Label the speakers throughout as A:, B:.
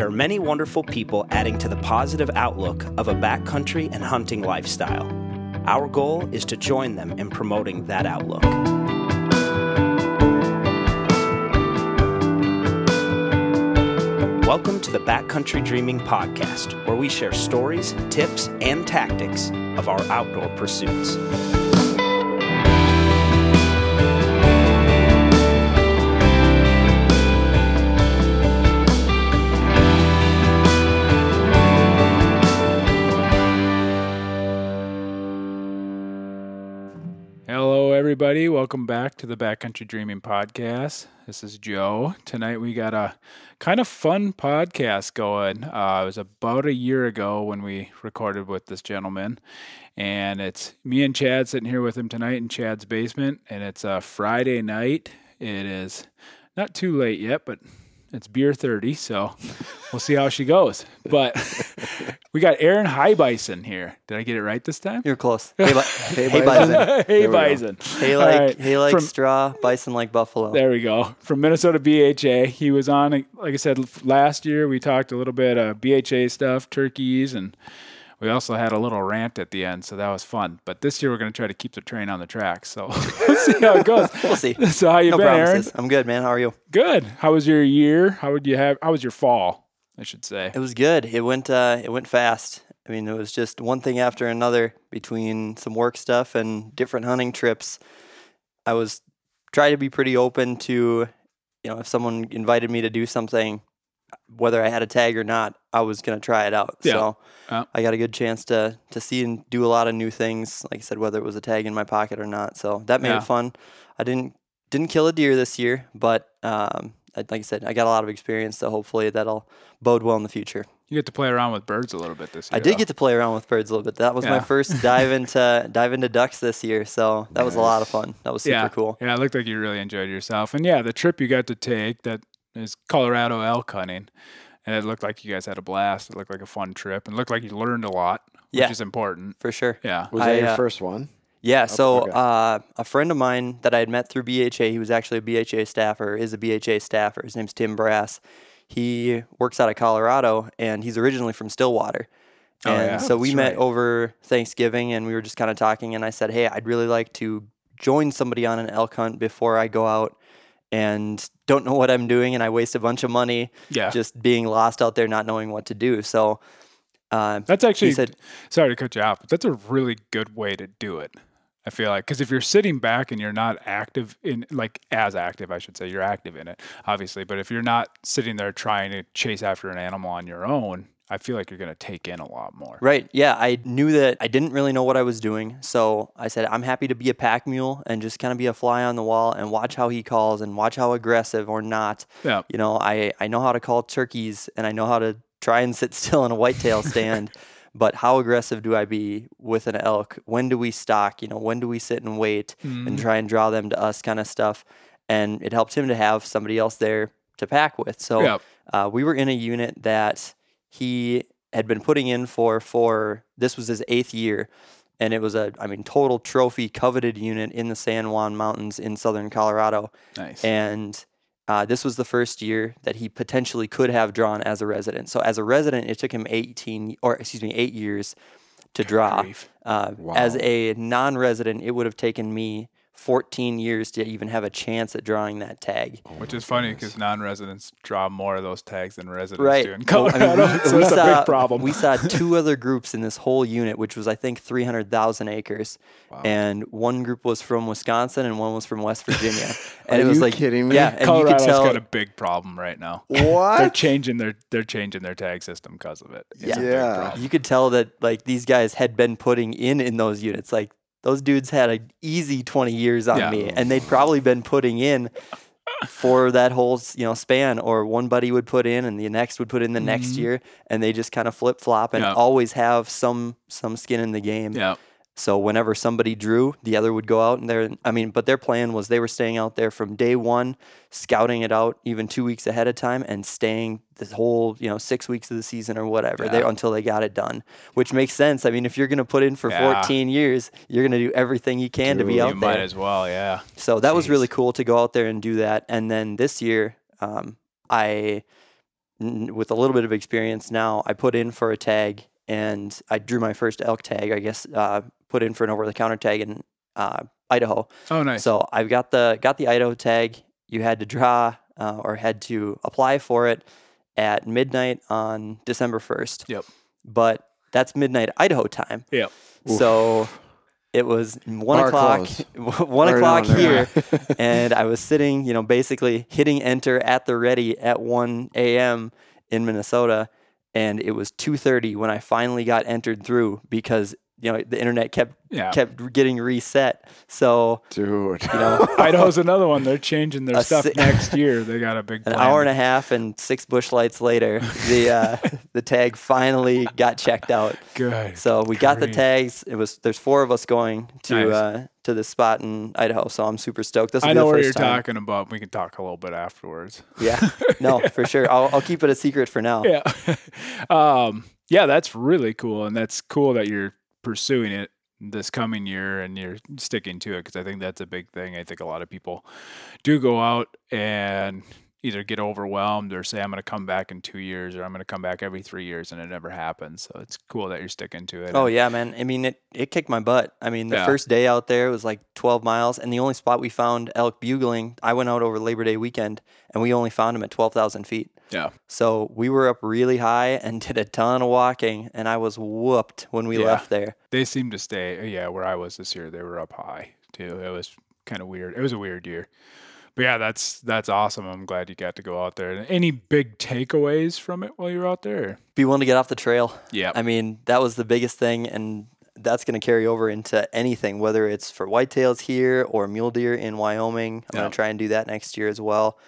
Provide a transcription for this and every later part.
A: There are many wonderful people adding to the positive outlook of a backcountry and hunting lifestyle. Our goal is to join them in promoting that outlook. Welcome to the Backcountry Dreaming Podcast, where we share stories, tips, and tactics of our outdoor pursuits.
B: Everybody. Welcome back to the Backcountry Dreaming Podcast. This is Joe. Tonight we got a kind of fun podcast going. Uh, it was about a year ago when we recorded with this gentleman, and it's me and Chad sitting here with him tonight in Chad's basement, and it's a Friday night. It is not too late yet, but it's beer 30, so we'll see how she goes. But we got Aaron Highbison here. Did I get it right this time?
C: You're close. Hey, bi-
D: Hey,
C: hey
D: bison.
C: bison.
B: hey. Bison.
C: Hey like
B: right.
C: hey like
B: From-
C: straw, bison like buffalo.
B: There we go. From Minnesota BHA. He was on, like I said, last year we talked a little bit uh, of BHA stuff, turkeys, and we also had a little rant at the end, so that was fun. But this year we're going to try to keep the train on the track. So let's see how it goes.
C: We'll see.
B: So how you
C: No
B: been,
C: promises.
B: Aaron?
C: I'm good, man. How are you?
B: Good. How was your year? How would you have? How was your fall? I should say.
C: It was good. It went uh it went fast. I mean, it was just one thing after another between some work stuff and different hunting trips. I was trying to be pretty open to, you know, if someone invited me to do something, whether I had a tag or not, I was gonna try it out.
B: Yeah.
C: So
B: Yeah.
C: I got a good chance to to see and do a lot of new things. Like I said, whether it was a tag in my pocket or not. So that made
B: Yeah.
C: it fun. I didn't didn't kill a deer this year, but um, like I said, I got a lot of experience. So hopefully that'll bode well in the future.
B: You get to play around with birds a little bit this year.
C: I did
B: though.
C: get to play around with birds a little bit. That was
B: Yeah.
C: my first dive into dive into ducks this year, so that was a lot of fun. That was super
B: yeah.
C: cool.
B: Yeah, it looked like you really enjoyed yourself. And yeah, the trip you got to take that is Colorado elk hunting. And it looked like you guys had a blast. It looked like a fun trip and looked like you learned a lot, which
C: Yeah.
B: is important.
C: For sure.
B: Yeah.
D: Was that
C: I,
D: your
C: uh,
D: first one?
C: Yeah, so
D: okay.
C: uh, a friend of mine that I had met through BHA, he was actually a BHA staffer, is a BHA staffer. His name's Tim Brass. He works out of Colorado, and he's originally from Stillwater.
B: Oh,
C: And
B: yeah.
C: so we
B: That's
C: met
B: right.
C: over Thanksgiving, and we were just kind of talking. And I said, "Hey, I'd really like to join somebody on an elk hunt before I go out, and don't know what I'm doing, and I waste a bunch of money
B: Yeah.
C: just being lost out there, not knowing what to do." So uh,
B: That's actually,
C: said,
B: sorry to cut you off, but that's a really good way to do it. I feel like because if you're sitting back and you're not active in, like as active, I should say, you're active in it, obviously. But if you're not sitting there trying to chase after an animal on your own, I feel like you're going to take in a lot more.
C: Right. Yeah. I knew that I didn't really know what I was doing. So I said, I'm happy to be a pack mule and just kind of be a fly on the wall and watch how he calls and watch how aggressive or not.
B: Yeah.
C: You know, I, I know how to call turkeys and I know how to try and sit still in a whitetail stand. but how aggressive do I be with an elk? When do we stalk? You know, when do we sit and wait and try and draw them to us kind of stuff? And it helped him to have somebody else there to pack with. So
B: Yep.
C: uh, we were in a unit that he had been putting in for for this was his eighth year and it was a i mean total trophy coveted unit in the san juan mountains in southern colorado
B: Nice.
C: and uh, this was the first year that he potentially could have drawn as a resident. So as a resident it took him 18 or excuse me 8 years to draw. uh, as a non-resident it would have taken me 14 years to even have a chance at drawing that tag oh,
B: Which is funny because non-residents draw more of those tags than residents
C: right.
B: do in
C: Well, I
B: Colorado.
C: mean, we-
B: so
C: we
B: it's a big problem.
C: We saw two other groups in this whole unit, which was I think 300,000 acres, and one group was from Wisconsin and one was from West Virginia. And
D: Are
C: it was
D: you
C: like,
D: kidding me?
C: Yeah, and
B: Colorado's
C: you tell.
B: got a big problem right now.
D: What?
B: They're changing their they're changing their tag system because of it. It's a big
D: Yeah.
C: you could tell that like these guys had been putting in in those units. Like those dudes had an easy 20 years on
B: Yeah.
C: me, and they'd probably been putting in for that whole you know span. Or one buddy would put in, and the next would put in the next year, and they just kind of flip flop and
B: Mm-hmm. Yeah.
C: always have some some skin in the game.
B: Yeah.
C: So whenever somebody drew, the other would go out and there. I mean, but their plan was they were staying out there from day one, scouting it out even two weeks ahead of time, and staying the whole you know six weeks of the season or whatever they, until they got it done. Which makes sense. I mean, if you're going to put in for
B: Yeah.
C: 14 years, you're going to do everything you can to be
D: Dude,
C: out
B: you
C: there.
B: might as well, yeah.
C: So that was really cool to go out there and do that. And then this year, um, I with a little bit of experience now, I put in for a tag and I drew my first elk tag. I guess uh, put in for an over the counter tag in uh, Idaho.
B: Oh, nice.
C: So I've got the got the Idaho tag. You had to draw uh, or had to apply for it at midnight on December first.
B: Yep.
C: But that's midnight Idaho time.
B: Yep.
C: So it was one
D: Bar
C: o'clock. one
D: Right
C: o'clock
D: on
C: here, and I was sitting, you know, basically hitting enter at the ready at one a.m. in Minnesota, and it was two thirty when I finally got entered through because you know the internet kept
B: Yeah.
C: kept getting reset. So
D: Dude.
C: you know.
B: Idaho's another one. They're changing their stuff
C: si-
B: next year. They got a big
C: An
B: plan.
C: hour and a half and six Busch Lights later, the uh, the tag finally got checked out.
B: Good.
C: So we got the tags. It was there's four of us going to
B: Nice.
C: uh, to this spot in Idaho. So I'm super stoked. This will
B: I
C: be
B: know
C: the
B: what
C: first
B: you're
C: time.
B: talking about. We can talk a little bit afterwards.
C: Yeah, no, for sure. I'll I'll keep it a secret for now.
B: Yeah. um, yeah, that's really cool. And that's cool that you're pursuing it this coming year and you're sticking to it because I think that's a big thing. I think a lot of people do go out and either get overwhelmed or say, I'm going to come back in two years or I'm going to come back every three years and it never happens. So it's cool that you're sticking to it.
C: Oh yeah, man. I mean, it, it kicked my butt. I mean, the
B: Yeah.
C: first day out there was like 12 miles, and the only spot we found elk bugling. I went out over Labor Day weekend, and we only found them at 12,000 feet.
B: Yeah.
C: So we were up really high and did a ton of walking, and I was whooped when we
B: Yeah.
C: left there.
B: They seem to stay. Yeah, where I was this year, they were up high too. It was kind of weird. It was a weird year. But yeah, that's that's awesome. I'm glad you got to go out there. Any big takeaways from it while you were out there?
C: Be willing to get off the trail.
B: Yeah.
C: I mean, that was the biggest thing, and that's going to carry over into anything, whether it's for whitetails here or mule deer in Wyoming. I'm going to try and do that next year as well.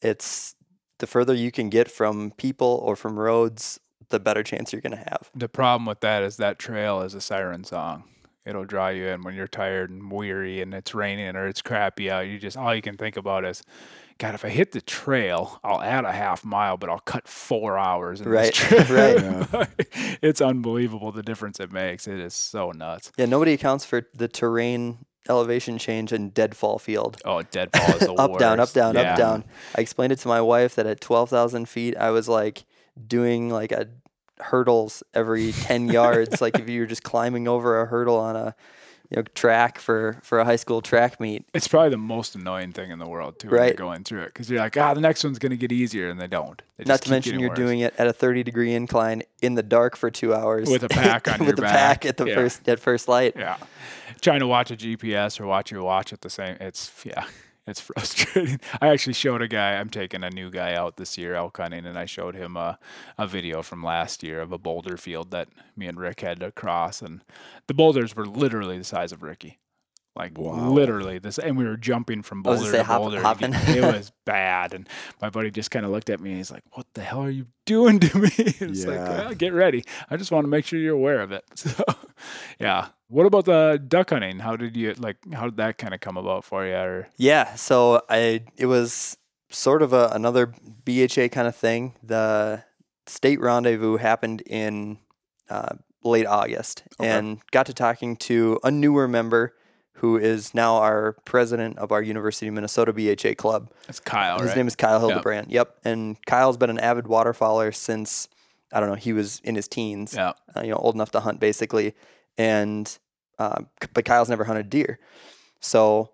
C: It's the further you can get from people or from roads, the better chance you're going to have.
B: The problem with that is that trail is a siren song. It'll draw you in when you're tired and weary and it's raining or it's crappy out. You just all you can think about is, God, if I hit the trail, I'll add a half mile, but I'll cut four hours. In
C: Right,
B: this trail.
C: right.
B: it's unbelievable the difference it makes. It is so nuts.
C: Yeah, nobody accounts for the terrain elevation change and Deadfall Field.
B: Oh, deadfall is the
C: up, down, up, down,
B: Yeah.
C: up, down. I explained it to my wife that at 12,000 feet, I was like doing like a hurdles every 10 yards. Like if you were just climbing over a hurdle on a you know, track for, for a high school track meet.
B: It's probably the most annoying thing in the world too. When
C: Right.
B: you're going through it because you're like, ah, the next one's gonna get easier, and they don't. They
C: Not to mention you're
B: worse.
C: doing it at a 30 degree incline in the dark for two hours
B: With a pack on
C: with
B: your
C: pack at the
B: Yeah.
C: first at first light.
B: Yeah, trying to watch a GPS or watch your watch at the same. It's yeah, it's frustrating. I actually showed a guy. I'm taking a new guy out this year elk hunting, and I showed him a a video from last year of a boulder field that me and Rick had to cross, and the boulders were literally the size of Ricky. Like
D: Wow.
B: literally this, and we were jumping from boulder
C: gonna
B: to
C: say, hop-
B: boulder.
C: hopping.
B: it was bad, and my buddy just kind of looked at me and he's like, "What the hell are you doing to me?" it's like, well, get ready. I just want to make sure you're aware of it. So, yeah. What about the duck hunting? How did you like? How did that kind of come about for you? Or
C: Yeah, so I it was sort of a, another BHA kind of thing. The state rendezvous happened in uh, late August,
B: Okay.
C: and got to talking to a newer member who is now our president of our University of Minnesota BHA club.
B: it's Kyle,
C: His
B: right?
C: name is Kyle
B: Yep.
C: Hildebrand. Yep, and Kyle's been an avid waterfowler since I don't know he was in his teens
B: yeah.
C: uh, you know, old enough to hunt basically. And, uh, but Kyle's never hunted deer. So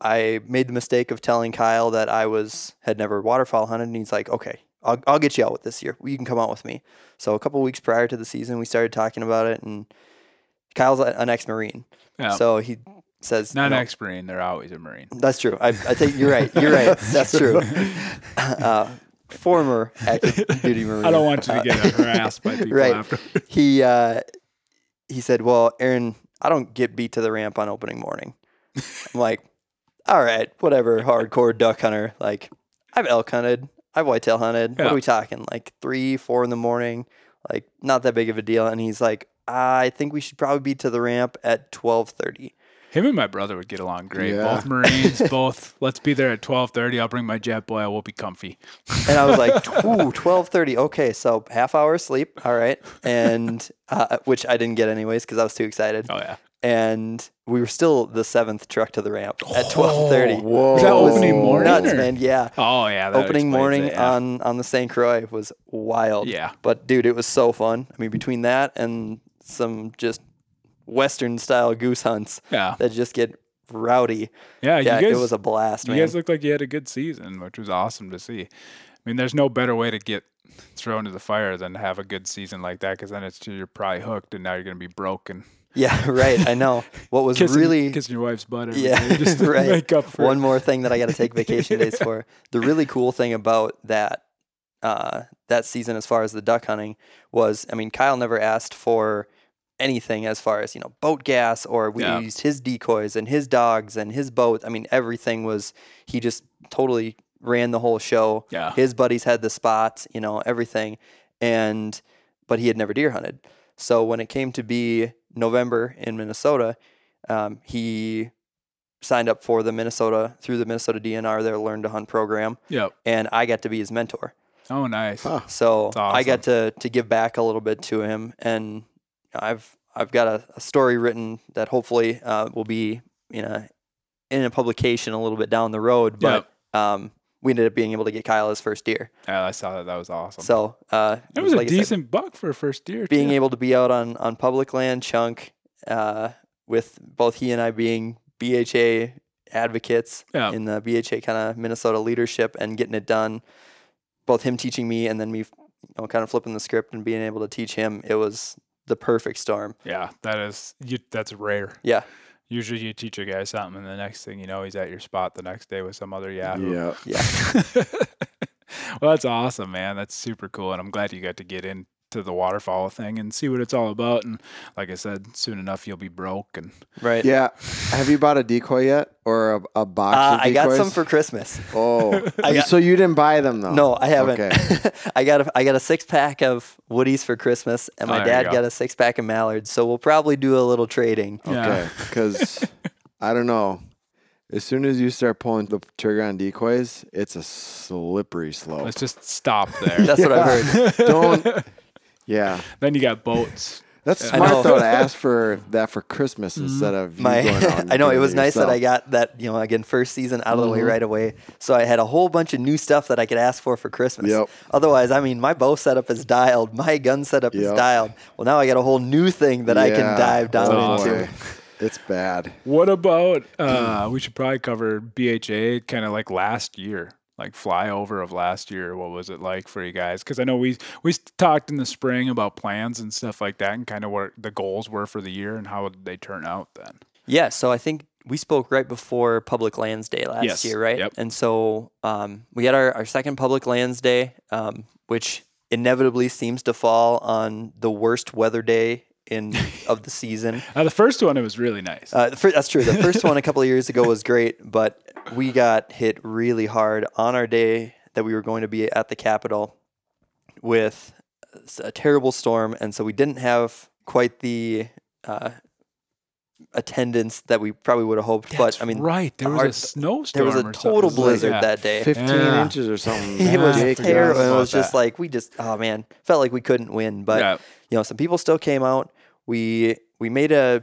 C: I made the mistake of telling Kyle that I was, had never waterfowl hunted. And he's like, okay, I'll, I'll get you out with this year. You can come out with me. So a couple weeks prior to the season, we started talking about it. And Kyle's an ex Marine.
B: Yeah.
C: So he says,
B: Not an ex Marine. They're always a Marine.
C: That's true. I, I think you're right. You're right. That's true. Uh, former active duty Marine.
B: I don't want you to get harassed by people
C: Right.
B: after.
C: he uh, he said, "Well, Aaron, I don't get beat to the ramp on opening morning." I'm like, "All right, whatever, hardcore duck hunter. Like, I've elk hunted, I've whitetail hunted. What are we talking? Like three, four in the morning? Like, not that big of a deal." And he's like, "I think we should probably be to the ramp at 12:30."
B: Him and my brother would get along great.
D: Yeah.
B: Both Marines. both. Let's be there at twelve thirty. I'll bring my jet boy. I will be comfy.
C: And I was like, "Ooh, 12:30. Okay, so half hour sleep. All right." And uh, which I didn't get anyways because I was too excited.
B: Oh yeah.
C: and we were still the seventh truck to the ramp at twelve thirty.
D: Whoa.
B: Was that
C: was
B: opening morning
C: Nuts,
B: or-
C: man. Yeah.
B: Oh yeah, that
C: opening morning
B: it, yeah.
C: on on the St. Croix was wild.
B: Yeah.
C: But dude, it was so fun. I mean, between that and some just Western style goose hunts
B: yeah,
C: that just get rowdy.
B: yeah.
C: Yeah,
B: guys,
C: it was a blast,
B: you
C: man.
B: guys looked like you had a good season, which was awesome to see. I mean, there's no better way to get thrown to the fire than to have a good season like that, because then it's you're probably hooked, and now you're gonna be broken.
C: yeah, right. I know. What was
B: Kissing,
C: really
B: kissing your wife's butt.
C: Yeah,
B: just to
C: right.
B: make up for
C: one more thing that I got to take vacation days for. The really cool thing about that uh, that season, as far as the duck hunting, was I mean Kyle never asked for anything as far as you know boat gas or we
B: Yeah.
C: used his decoys and his dogs and his boat. I mean everything was he just totally ran the whole show.
B: Yeah.
C: His buddies had the spots, you know everything, and but he had never deer hunted. So when it came to be November in Minnesota, um, he signed up for the Minnesota through the Minnesota DNR their Learn to Hunt program,
B: Yep.
C: and I got to be his mentor.
B: Oh, nice.
D: Huh.
C: So
B: That's
C: I got to to give back a little bit to him, and I've I've got a, a story written that hopefully uh, will be in a in a publication a little bit down the road. But um, we ended up being able to get Kyle his first deer.
B: Yeah, I saw that. That was awesome.
C: So uh,
B: it was
C: like
B: a
C: said,
B: decent buck for a first deer.
C: being
B: too.
C: able to be out on on public land chunk uh, with both he and I being BHA advocates
B: Yeah.
C: in the BHA kind of Minnesota leadership and getting it done. Both him teaching me and then me, you know, kind of flipping the script and being able to teach him. It was the perfect storm.
B: Yeah, that is you, that's rare.
C: Yeah,
B: Usually you teach a guy something, and the next thing you know, he's at your spot the next day with some other yahoo.
D: Yeah.
C: yeah,
B: well, that's awesome, man. That's super cool, and I'm glad you got to get into the waterfall thing and see what it's all about. And like I said, soon enough you'll be broke. And
C: right.
D: Yeah. Have you bought a decoy yet, or a, a box
C: Uh,
D: of
C: I got some for Christmas.
D: Oh,
C: got-
D: so you didn't buy them though?
C: No, I haven't.
D: Okay.
C: I got a I got a six pack of Woodies for Christmas, and
B: Oh,
C: my
B: there you
C: dad
B: go.
C: got a six pack of Mallards. So we'll probably do a little trading.
B: Yeah.
D: Okay, because I don't know. As soon as you start pulling the trigger on decoys, it's a slippery slope.
B: let's just stop there.
C: That's what I've heard.
D: Don't. Yeah,
B: then you got boats.
D: that's
C: I know.
D: smart though to ask for that for Christmas instead of you
C: My,
D: going out and
C: I know it
D: doing
C: was nice that
D: yourself.
C: I got that you know again first season out of the way
D: Mhm.
C: right away. So I had a whole bunch of new stuff that I could ask for for Christmas.
D: Yep.
C: Otherwise, I mean, my bow setup is dialed, my gun setup is
D: Yep.
C: dialed. Well, now I got a whole new thing that I can dive down
B: Oh,
C: into.
D: boy. It's bad.
B: What about uh we should probably cover BHA kind of like last year. Like flyover of last year, what was it like for you guys? Because I know we we talked in the spring about plans and stuff like that, and kind of what the goals were for the year and how they turn out then.
C: Yeah, so I think we spoke right before Public Lands Day last
B: Yes,
C: year, right?
B: yep.
C: And so um, we had our, our second Public Lands Day, um, which inevitably seems to fall on the worst weather day in of the season.
B: Uh, the first one it was really nice.
C: Uh, the fir- that's true. The first one a couple of years ago was great, but we got hit really hard on our day that we were going to be at the Capitol with a terrible storm, and so we didn't have quite the uh, attendance that we probably would have hoped.
B: That's
C: but I mean,
B: right, there was
C: our-
B: a snowstorm.
C: there was a total
B: It was like-
C: blizzard
B: yeah.
C: that day.
D: Fifteen
B: Yeah.
D: inches or something.
C: It was
B: Yeah,
C: terrible. It was just
B: that.
C: like we just oh man, felt like we couldn't win. But
B: yeah,
C: you know, some people still came out. We we made a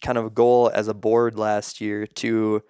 C: kind of a goal as a board last year to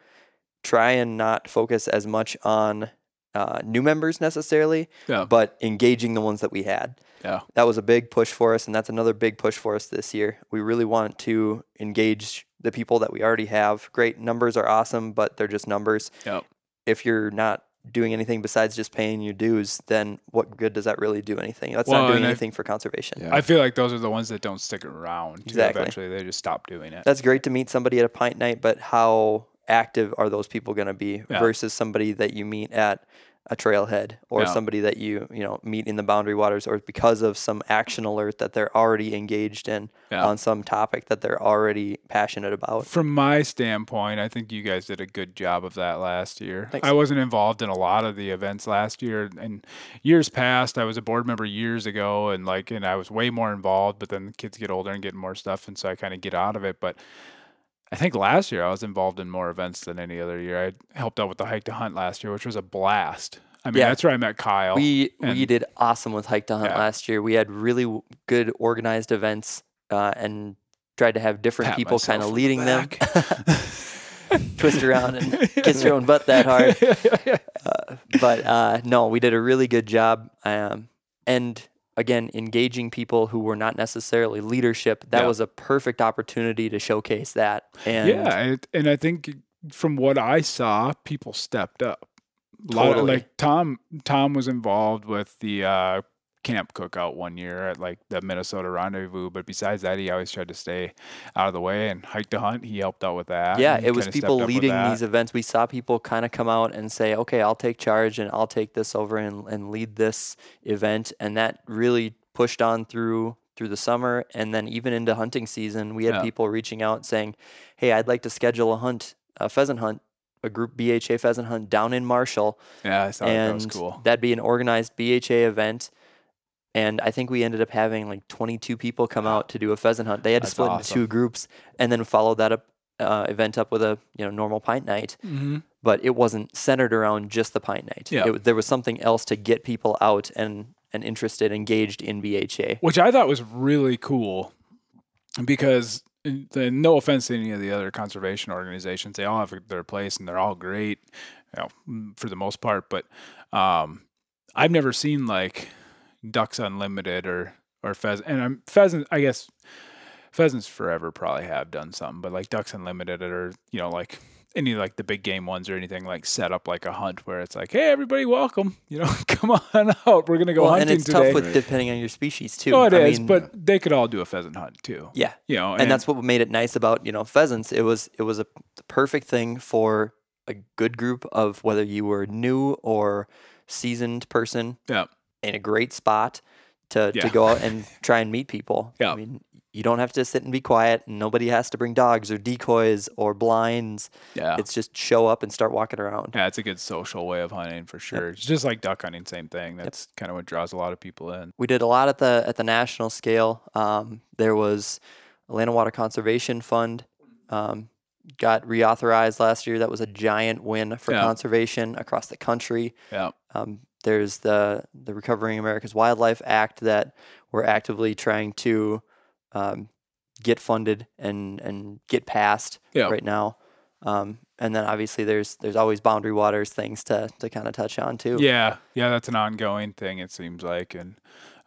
C: try and not focus as much on uh, new members necessarily,
B: yeah,
C: but engaging the ones that we had.
B: yeah.
C: That was a big push for us, and that's another big push for us this year. We really want to engage the people that we already have. Great numbers are awesome, but they're just numbers.
B: Yep.
C: If you're not doing anything besides just paying your dues, then what good does that really do anything? That's
B: Well,
C: not doing
B: and I-
C: anything for conservation.
D: Yeah.
B: I feel like those are the ones that don't stick around. too.
C: Exactly.
B: Eventually, they just stop doing it.
C: That's great to meet somebody at a pint night, but how active are those people going to be
B: Yeah.
C: versus somebody that you meet at a trailhead or
B: Yeah.
C: somebody that you you know meet in the boundary waters or because of some action alert that they're already engaged in
B: Yeah.
C: on some topic that they're already passionate about.
B: From my standpoint, I think you guys did a good job of that last year.
C: Thanks.
B: I wasn't involved in a lot of the events last year, and years past, I was a board member years ago, and like, and I was way more involved. But then the kids get older and get more stuff, and so I kind of get out of it. But I think last year I was involved in more events than any other year. I helped out with the hike to hunt last year, which was a blast. I mean,
C: Yeah.
B: that's where I met Kyle.
C: We we did awesome with hike to hunt
B: Yeah.
C: last year. We had really good organized events uh, and tried to have different
B: Pat
C: people kind of
B: on the
C: leading them. Twist around and kiss your own butt that hard. Uh, but uh, no, we did a really good job. Um, and again, engaging people who were not necessarily leadership. That
B: Yeah.
C: was a perfect opportunity to showcase that. And
B: yeah, and, and I think from what I saw, people stepped up. A lot of,
C: Totally.
B: like Tom, Tom was involved with the uh, camp cookout one year at like the Minnesota Rendezvous, but besides that, he always tried to stay out of the way and hike to hunt. He helped out with that.
C: yeah, it was people
B: stepped up with
C: leading these events. We saw people kind of come out and say, "Okay, I'll take charge and I'll take this over and, and lead this event," and that really pushed on through through the summer and then even into hunting season. We had
B: Yeah.
C: people reaching out saying, "Hey, I'd like to schedule a hunt, a pheasant hunt." A group BHA pheasant hunt down in Marshall,
B: Yeah, I thought that
C: and
B: was cool.
C: that'd be an organized BHA event. And I think we ended up having like 22 people come out to do a pheasant hunt. They had to
B: That's
C: split into two groups and then follow that up uh, event up with a you know normal pint night.
B: Mm-hmm.
C: But it wasn't centered around just the pint night.
B: Yeah.
C: It, there was something else to get people out and and interested, engaged in BHA.
B: which I thought was really cool because the- no offense to any of the other conservation organizations, they all have their place and they're all great, you know, mm, for the most part. But um, I've never seen like Ducks Unlimited or or pheasant, and I'm pheasant. I guess pheasants forever probably have done something, but like Ducks Unlimited or you know like any like the big game ones or anything like set up like a hunt where it's like, hey everybody, welcome, you know, come on out, we're gonna go
C: Well,
B: hunting
C: and it's
B: today.
C: tough with depending on your species too.
B: Oh, it
C: I
B: is,
C: mean,
B: but they could all do a pheasant hunt too.
C: yeah,
B: You know,
C: and, that's what made it nice about you know pheasants. It was it was a perfect thing for a good group of whether you were new or seasoned person
B: yeah,
C: in a great spot to,
B: Yeah.
C: to go out and try and meet people.
B: Yeah.
C: I mean, you don't have to sit and be quiet, and nobody has to bring dogs or decoys or blinds.
B: yeah.
C: It's just show up and start walking around.
B: yeah, it's a good social way of hunting for sure. It's just like duck hunting, same thing. That's kind of what draws a lot of people in.
C: We did a lot at the at the national scale. Um, there was Land and Water Conservation Fund. Um, got reauthorized last year. That was a giant win for
B: Yeah.
C: conservation across the country.
B: Yeah,
C: Um, there's the the Recovering America's Wildlife Act that we're actively trying to um, get funded and and get passed
B: Yeah.
C: right now. Um, and then obviously there's there's always boundary waters things to to kind of touch on too.
B: yeah, yeah. That's an ongoing thing. It seems like, and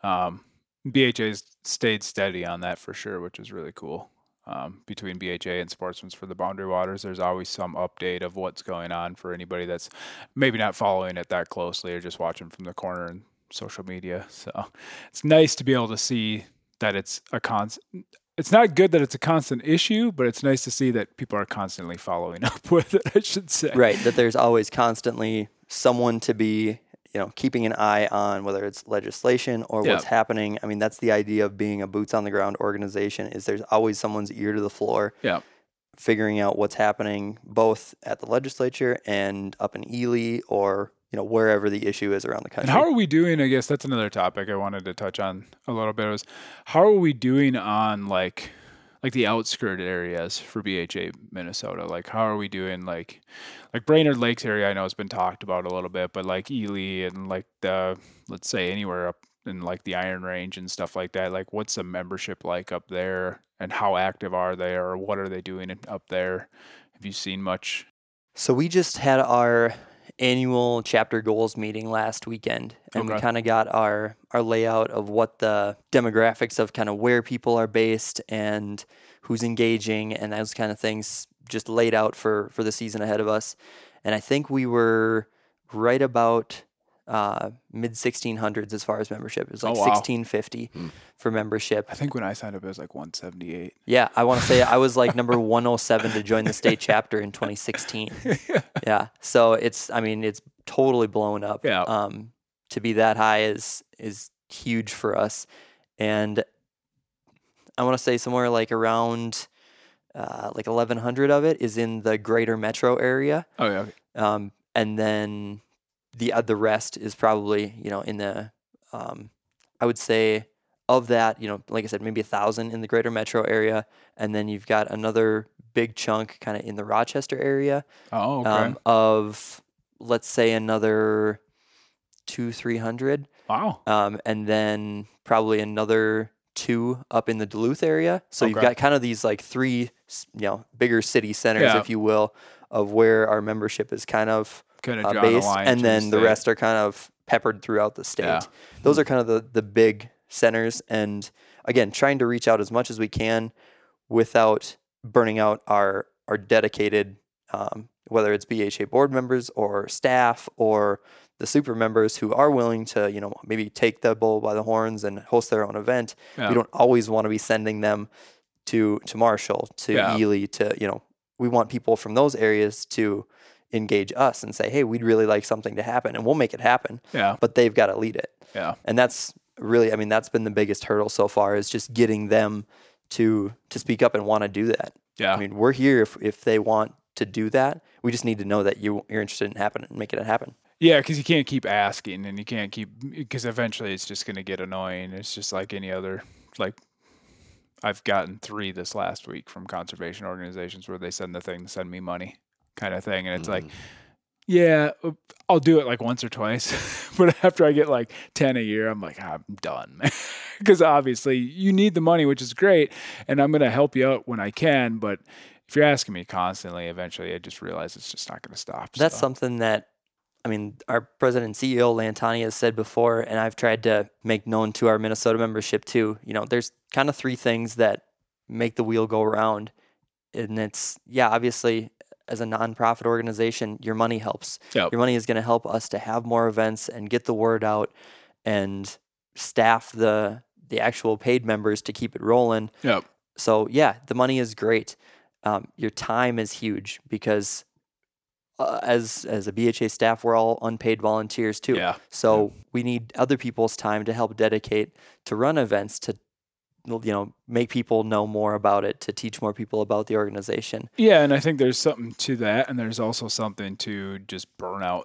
B: um, BHA's stayed steady on that for sure, which is really cool. Um, between BHA and Sportsman's for the Boundary Waters, there's always some update of what's going on for anybody that's maybe not following it that closely or just watching from the corner and social media. So it's nice to be able to see that it's a constant. It's not good that it's a constant issue, but it's nice to see that people are constantly following up with it. I should say.
C: Right. That there's always constantly someone to be, you know, keeping an eye on whether it's legislation or what's happening. I mean, that's the idea of being a boots on the ground organization is there's always someone's ear to the floor
B: Yeah.
C: figuring out what's happening both at the legislature and up in Ely or, you know, wherever the issue is around the country.
B: And how are we doing? I guess that's another topic I wanted to touch on a little bit. Was how are we doing on like like the outskirt areas for BHA Minnesota? Like how are we doing? Like like Brainerd Lakes area, I know has been talked about a little bit, but like Ely and like the let's say anywhere up in like the Iron Range and stuff like that. Like what's the membership like up there, and how active are they, or what are they doing up there? Have you seen much?
C: So we just had our annual chapter goals meeting last weekend and we kind of got our our layout of what the demographics of kind of where people are based and who's engaging and those kind of things just laid out for for the season ahead of us. And I think we were right about uh, mid 1600s as far as membership. It was
B: Oh,
C: like
B: wow.
C: 1650 for membership.
B: I think when I signed up, it was like 178.
C: Yeah, I want to say I was like number 107 to join the state chapter in 2016. Yeah, so it's I mean it's totally blown up.
B: Yeah.
C: Um, to be that high is is huge for us, and I want to say somewhere like around uh, like 1100 of it is in the greater metro area,
B: Oh yeah.
C: um, and then the uh, the rest is probably you know in the um, I would say of that you know like I said maybe a thousand in the greater metro area, and then you've got another big chunk kind of in the Rochester area
B: Oh okay.
C: um, of let's say another two three hundred,
B: wow.
C: um, and then probably another two up in the Duluth area. So you've got kind of these like three, you know, bigger city centers,
B: Yeah.
C: if you will, of where our membership is Kind of uh,
B: the
C: and then the
B: state.
C: rest are kind of peppered throughout the state.
B: Yeah.
C: Those are kind of the the big centers, and again, trying to reach out as much as we can without burning out our our dedicated, um, whether it's BHA board members or staff or the super members who are willing to, you know, maybe take the bull by the horns and host their own event.
B: Yeah.
C: We don't always want to be sending them to to Marshall, to
B: Yeah.
C: Ely, to you know, we want people from those areas to engage us and say, hey, we'd really like something to happen, and we'll make it happen.
B: Yeah.
C: But they've got to lead it,
B: Yeah.
C: and that's really, I mean, that's been the biggest hurdle so far is just getting them to to speak up and want to do that.
B: Yeah.
C: I mean, we're here if if they want to do that. We just need to know that you you're interested in happening and making it happen.
B: Yeah, because you can't keep asking, and you can't keep because eventually it's just going to get annoying. It's just like any other like. I've gotten three this last week from conservation organizations where they send the thing, send me money, kind of thing, and it's like, yeah, uh, I'll do it like once or twice, but after I get like ten a year, I'm like, I'm done, because obviously you need the money, which is great, and I'm gonna help you out when I can, but if you're asking me constantly, eventually I just realize it's just not gonna stop.
C: That's
B: so.
C: something that I mean, our president and CEO Land Tawney has said before, and I've tried to make known to our Minnesota membership too. You know, there's kind of three things that make the wheel go around, and it's yeah, obviously. As a nonprofit organization, your money helps.
B: Yep.
C: Your money is going to help us to have more events and get the word out, and staff the the actual paid members to keep it rolling.
B: Yep.
C: So yeah, the money is great. Um, your time is huge because uh, as as a BHA staff, we're all unpaid volunteers too.
B: Yeah.
C: So we need other people's time to help dedicate to run events to you know make people know more about it, to teach more people about the organization.
B: Yeah, and I think there's something to that, and there's also something to just burnout.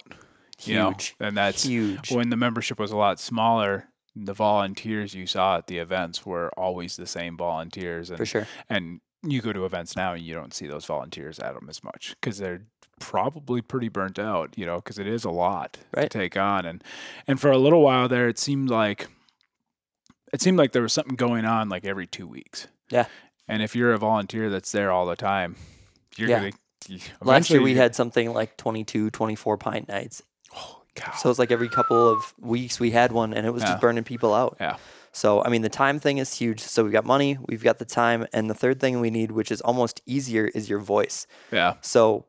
B: You know? And that's
C: Huge.
B: when the membership was a lot smaller. The volunteers you saw at the events were always the same volunteers, and
C: For sure.
B: and you go to events now and you don't see those volunteers at them as much because they're probably pretty burnt out, you know, because it is a lot
C: Right.
B: to take on. And and for a little while there, it seemed like it seemed like there was something going on like every two weeks.
C: Yeah.
B: And if you're a volunteer that's there all the time, you're
C: Yeah.
B: gonna.
C: Last year we had something like 22, 24 pint nights.
B: Holy cow.
C: So it's like every couple of weeks we had one, and it was
B: Yeah.
C: just burning people out.
B: Yeah.
C: So I mean, the time thing is huge. So we've got money, we've got the time, and the third thing we need, which is almost easier, is your voice.
B: yeah.
C: So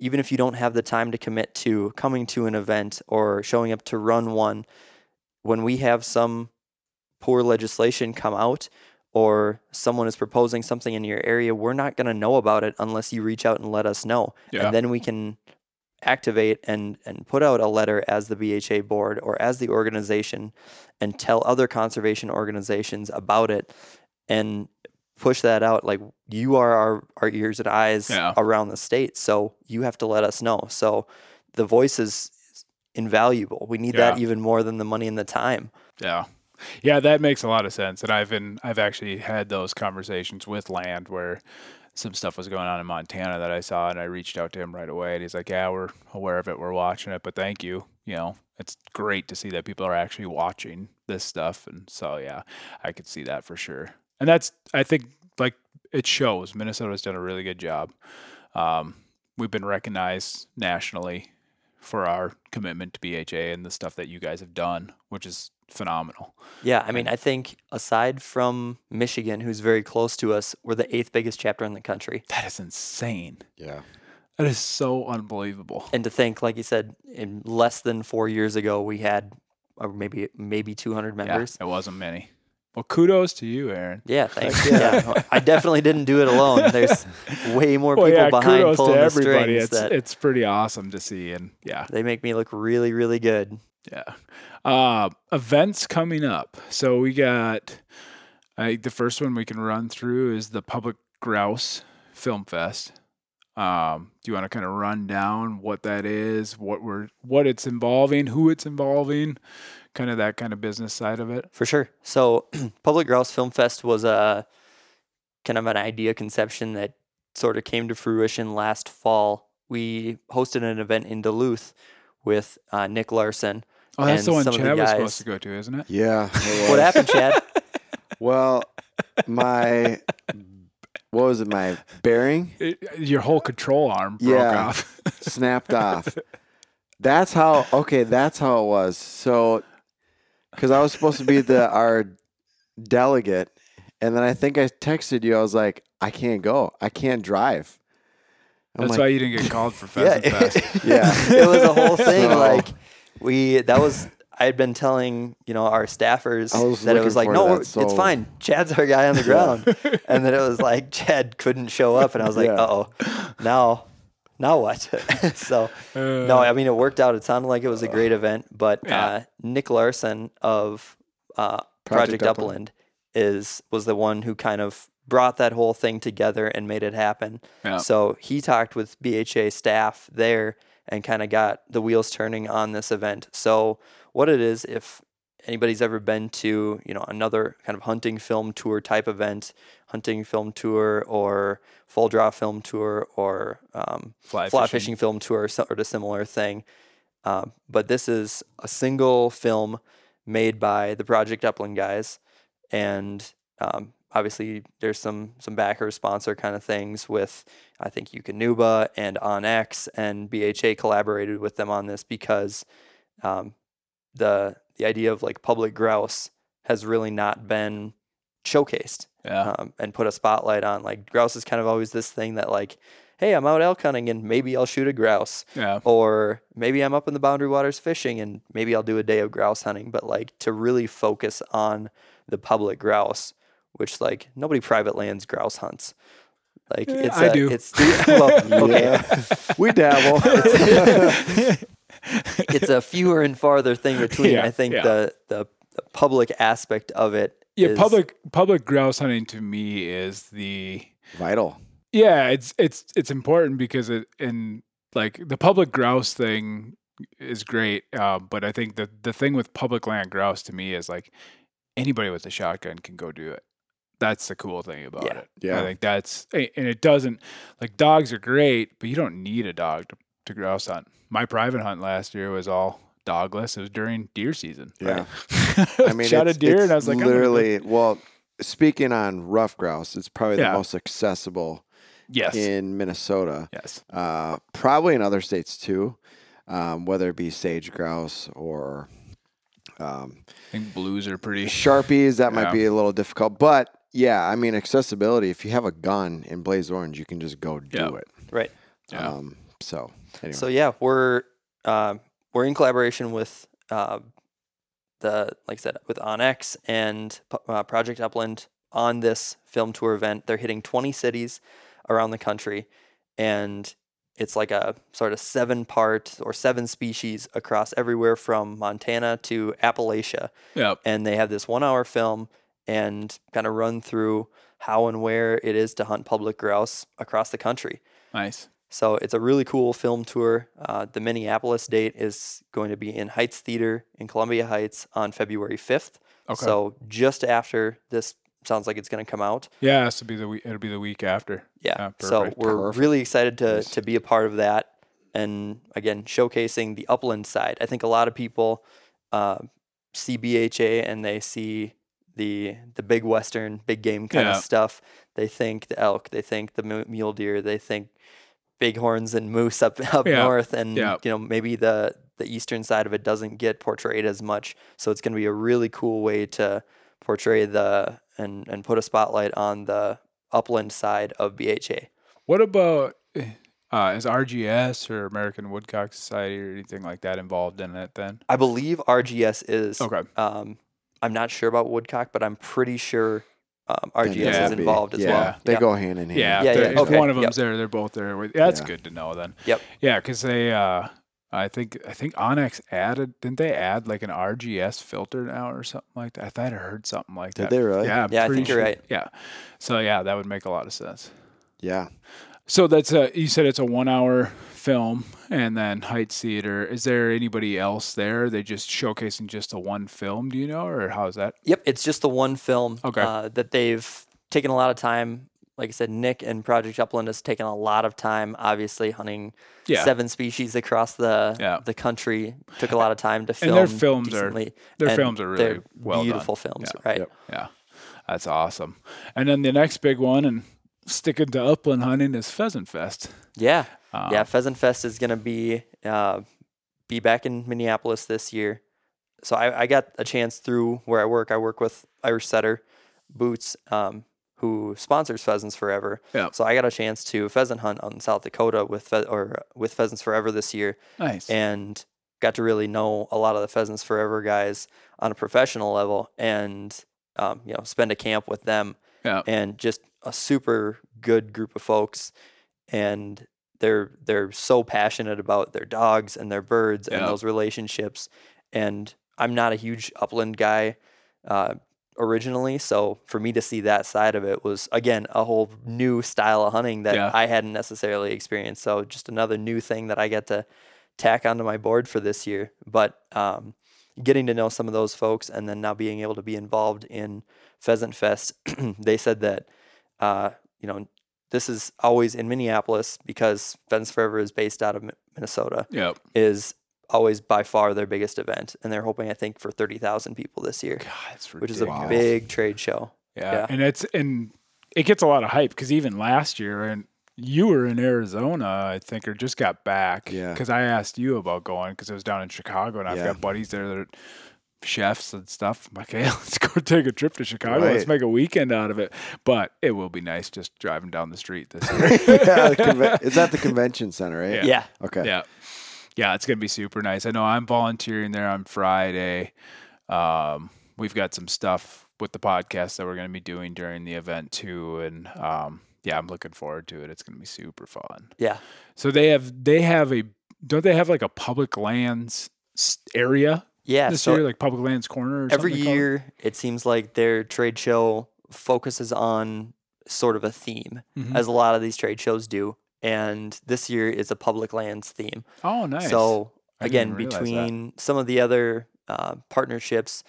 C: even if you don't have the time to commit to coming to an event or showing up to run one, when we have some poor legislation come out or someone is proposing something in your area, we're not going to know about it unless you reach out and let us know.
B: Yeah.
C: And then we can activate and, and put out a letter as the BHA board or as the organization and tell other conservation organizations about it and push that out. Like you are our, our ears and eyes
B: Yeah.
C: around the state. So you have to let us know. So the voice is invaluable. We need that even more than the money and the time.
B: Yeah. Yeah, that makes a lot of sense. And I've been I've actually had those conversations with Land where some stuff was going on in Montana that I saw and I reached out to him right away and he's like, Yeah, we're aware of it, we're watching it, but thank you. You know, it's great to see that people are actually watching this stuff. And so yeah, I could see that for sure. And that's I think like it shows Minnesota's done a really good job. Um, we've been recognized nationally for our commitment to BHA and the stuff that you guys have done, which is phenomenal.
C: Yeah, I mean, I think aside from Michigan, who's very close to us, we're the eighth biggest chapter in the country.
B: That is insane.
D: Yeah.
B: That is so unbelievable.
C: And to think, like you said, in less than four years ago, we had or maybe maybe 200 members.
B: Yeah, it wasn't many. Well, kudos to you, Aaron.
C: Yeah, thanks.
D: Yeah.
C: yeah. I definitely didn't do it alone. There's way more
B: Well,
C: people
B: yeah,
C: behind
B: kudos
C: pulling
B: to
C: the strings
B: It's
C: that
B: it's pretty awesome to see, and yeah,
C: they make me look really, really good.
B: Yeah. Uh, events coming up. So we got. I think the first one we can run through is the Public Grouse Film Fest. Um, do you want to kind of run down what that is, what we're, what it's involving, who it's involving, kind of that kind of business side of it?
C: For sure. So, Public Grouse Film Fest was a kind of an idea conception that sort of came to fruition last fall. We hosted an event in Duluth with uh, Nick Larson.
B: Oh, that's
C: and
B: the one
C: some the
B: Chad was supposed to go to, isn't it?
D: Yeah. it
C: What happened, Chad?
D: Well, my what was it? My bearing
B: It- your whole control arm broke
D: Yeah.
B: off.
D: snapped off. That's how. Okay, that's how it was. So, because I was supposed to be the our delegate, and then I think I texted you. I was like, I can't go. I can't drive. I'm
B: That's
D: like,
B: why you didn't get called for
C: Yeah,
B: Pheasant Fest.
D: Yeah.
C: it was a whole thing.
D: So-
C: Like we, that was. I had been telling you know our staffers that it was like, no,
D: that
C: it's fine. Chad's our guy on the ground, and then it was like Chad couldn't show up, and I was like,
D: Yeah.
C: uh oh, now, now what? so no, I mean it worked out. It sounded like it was a great event, but
B: Yeah.
C: uh, Nick Larson of uh,
D: Project
C: Project, Upland. is was the one who kind of brought that whole thing together and made it happen.
B: Yeah.
C: So he talked with BHA staff there and kind of got the wheels turning on this event. So what it is, if anybody's ever been to you know another kind of hunting film tour type event, hunting film tour or full draw film tour or um,
B: Fly
C: fly
B: fishing.
C: fishing film tour or a similar thing. Um, but this is a single film made by the Project Upland guys, and um, obviously there's some some backer sponsor kind of things with I think Eukanuba and OnX and BHA collaborated with them on this because um, the the idea of like public grouse has really not been showcased
B: Yeah.
C: um, and put a spotlight on. Like grouse is kind of always this thing that like, hey, I'm out elk hunting and maybe I'll shoot a grouse,
B: Yeah.
C: or maybe I'm up in the boundary waters fishing and maybe I'll do a day of grouse hunting. But like to really focus on the public grouse, which like nobody private lands grouse hunts. Like
B: Eh,
C: it's
B: I
C: a-
B: do.
C: It's well, okay.
D: We dabble.
C: it's a fewer and farther thing between.
B: Yeah,
C: I think
B: yeah.
C: the, the the public aspect of it.
B: Yeah,
C: is-
B: public public grouse hunting to me is the
D: Vital.
B: yeah, it's it's it's important because it and like the public grouse thing is great, uh, but I think the the thing with public land grouse to me is like anybody with a shotgun can go do it. That's the cool thing about
C: Yeah.
B: it.
D: Yeah.
B: I think that's and it doesn't like dogs are great, but you don't need a dog to, to grouse hunt. My private hunt last year was all dogless. It was during deer season.
D: Yeah.
B: I
D: I mean,
B: shot a deer
D: it's
B: and I was like, I'm
D: literally. Well, speaking on rough grouse, it's probably
B: Yeah.
D: the most accessible
B: yes,
D: in Minnesota.
B: yes,
D: Uh, probably in other states too, um, whether it be sage grouse or um,
B: I think blues are pretty.
D: sharpies. That
B: Yeah.
D: might be a little difficult, but yeah, I mean accessibility. If you have a gun in Blaze Orange, you can just go do
B: Yeah.
D: it.
C: right.
B: Yeah.
D: Um, so anyway,
C: So yeah, we're um, we're in collaboration with uh, the like I said with OnX and uh, Project Upland on this film tour event. They're hitting 20 cities around the country, and it's like a sort of seven part or seven species across everywhere from Montana to Appalachia
B: yeah,
C: and they have this one hour film and kind of run through how and where it is to hunt public grouse across the country.
B: nice.
C: So it's a really cool film tour. Uh, the Minneapolis date is going to be in Heights Theater in Columbia Heights on February 5th.
B: Okay.
C: So just after this sounds like it's going to come out.
B: Yeah, this will be the week. It'll be the week after.
C: Yeah.
B: Yeah,
C: so we're
D: Perfect.
C: really excited to
D: Nice.
C: to be a part of that, and again showcasing the upland side. I think a lot of people uh, see BHA and they see the the big western, big game kind
B: Yeah.
C: of stuff. They think the elk, they think the mule deer, they think bighorns and moose up up
B: Yeah.
C: north, and
B: Yeah.
C: you know maybe the the eastern side of it doesn't get portrayed as much. So it's going to be a really cool way to portray the and and put a spotlight on the upland side of BHA.
B: What about uh, is RGS or American Woodcock Society or anything like that involved in it? Then
C: I believe RGS is.
B: okay,
C: Um, I'm not sure about Woodcock, but I'm pretty sure um, RGS
B: Yeah.
C: is
D: would be-
C: involved as
D: yeah,
C: well.
D: They
C: Yeah.
D: go hand in hand.
B: yeah,
C: Yeah, yeah,
B: if
C: okay,
B: one of
C: yep.
B: them's there, they're both there. with- That's
D: Yeah.
B: good to know then.
C: Yep.
B: Yeah, because they, uh, I think, I think OnX added, didn't they add like an RGS filter now or something like that? I thought I heard something like
D: Did
B: that.
D: Did they really?
B: Yeah, I'm
C: Yeah, I
B: pretty
C: think you're right.
B: Yeah, so yeah, that would make a lot of sense.
D: Yeah.
B: So that's a you said it's a one hour film and then Heights Theater. Is there anybody else there? Are they just showcasing just a one film, do you know, or how's that?
C: Yep, it's just the one film
B: Okay.
C: uh, that they've taken a lot of time. Like I said, Nick and Project Upland has taken a lot of time. Obviously, hunting
B: Yeah.
C: seven species across the
B: Yeah.
C: the country took a lot of time to film.
B: And their films are-
C: decently,
B: their
C: and
B: films are really well done.
C: beautiful films,
B: Yeah.
C: right?
D: Yep.
B: Yeah. That's awesome. And then the next big one, and sticking to upland hunting, is Pheasant Fest.
C: Yeah,
B: Um,
C: yeah. Pheasant Fest is gonna be uh, be back in Minneapolis this year. So I, I got a chance through where I work. I work with Irish Setter Boots, um, who sponsors Pheasants Forever.
B: Yeah.
C: So I got a chance to pheasant hunt on South Dakota with phe- or with Pheasants Forever this year,
B: Nice.
C: and got to really know a lot of the Pheasants Forever guys on a professional level, and um, you know spend a camp with them
B: yeah.
C: and just a super good group of folks and they're they're so passionate about their dogs and their birds and
B: Yeah.
C: those relationships and I'm not a huge upland guy uh, originally so for me to see that side of it was again a whole new style of hunting that
B: Yeah.
C: I hadn't necessarily experienced so just another new thing that I get to tack onto my board for this year but um, getting to know some of those folks and then now being able to be involved in Pheasant Fest, they said that, uh, you know, this is always in Minneapolis because Pheasants Forever is based out of Minnesota,
B: Yep.
C: is always by far their biggest event. And they're hoping, I think, for 30,000 people this year,
B: God, it's
C: which is a big trade show.
B: Yeah.
C: Yeah.
B: and it's and it gets a lot of hype because even last year, and you were in Arizona, I think, or just got back.
D: Yeah.
B: Because I asked you about going because it was down in Chicago, and I've
D: Yeah.
B: got buddies there that are chefs and stuff. I'm like, hey, let's go take a trip to Chicago. Let's make a weekend out of it. But it will be nice just driving down the street this year.
D: yeah, conve- is that the convention center, right?
B: Yeah.
C: Yeah.
D: Okay.
B: Yeah. Yeah, it's gonna be super nice. I know I'm volunteering there on Friday. Um, we've got some stuff with the podcast that we're gonna be doing during the event too, and um, yeah, I'm looking forward to it. It's gonna be super fun.
C: Yeah.
B: So they have they have a don't they have like a public lands area
C: Yeah.
B: this
C: so
B: year, like public lands corner? Or
C: every
B: something they it?
C: year, it seems like their trade show focuses on sort of a theme,
B: Mhm.
C: as a lot of these trade shows do. And this year is a public lands theme.
B: Oh, nice.
C: So
B: I
C: again,
B: realize that.
C: between some of the other uh, partnerships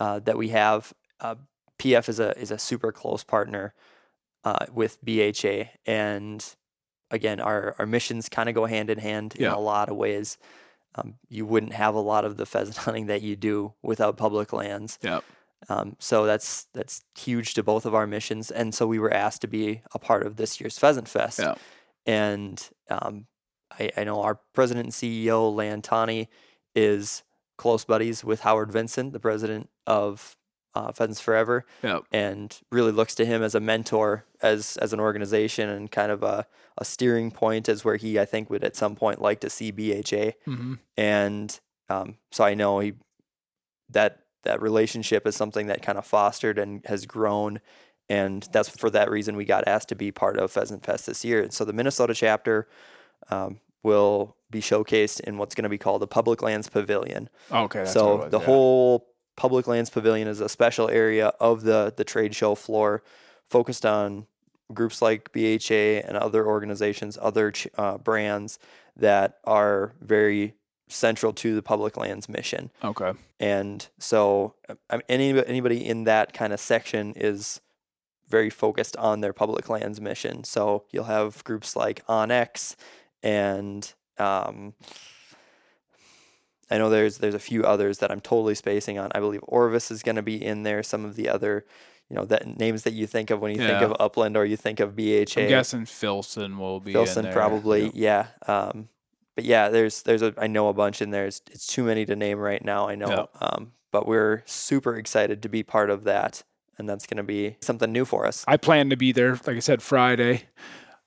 C: uh, that we have, uh, PF is a is a super close partner uh, with BHA, and again, our our missions kind of go hand in hand
B: Yeah.
C: in a lot of ways. Um, you wouldn't have a lot of the pheasant hunting that you do without public lands.
B: Yep.
C: Um, so that's that's huge to both of our missions, and so we were asked to be a part of this year's Pheasant Fest.
B: Yeah.
C: And um, I, I know our president and CEO Land Tawney is close buddies with Howard Vincent, the president of uh, Pheasants Forever,
B: Yep.
C: and really looks to him as a mentor as as an organization and kind of a, a steering point as where he I think would at some point like to see BHA
B: hmm
C: and um, so I know he that that relationship is something that kind of fostered and has grown, and that's for that reason we got asked to be part of Pheasant Fest this year. And so the Minnesota chapter um, will be showcased in what's going to be called the Public Lands Pavilion.
B: Okay. That's
C: so
B: was,
C: the
B: yeah.
C: whole Public Lands Pavilion is a special area of the the trade show floor, focused on groups like BHA and other organizations, other ch- uh, brands that are very central to the public lands mission.
B: Okay.
C: And so, I any anybody in that kind of section is very focused on their public lands mission. So you'll have groups like OnX and um, I know there's there's a few others that I'm totally spacing on. I believe Orvis is going to be in there. Some of the other, you know, that names that you think of when you think of Upland or you think of BHA.
B: I'm guessing Filson will be in
C: Filson probably,
B: Yep.
C: yeah. Um, but yeah, there's there's a I know a bunch in there. It's, it's too many to name right now. I know,
B: Yep.
C: um, but we're super excited to be part of that, and that's going to be something new for us.
B: I plan to be there, like I said, Friday.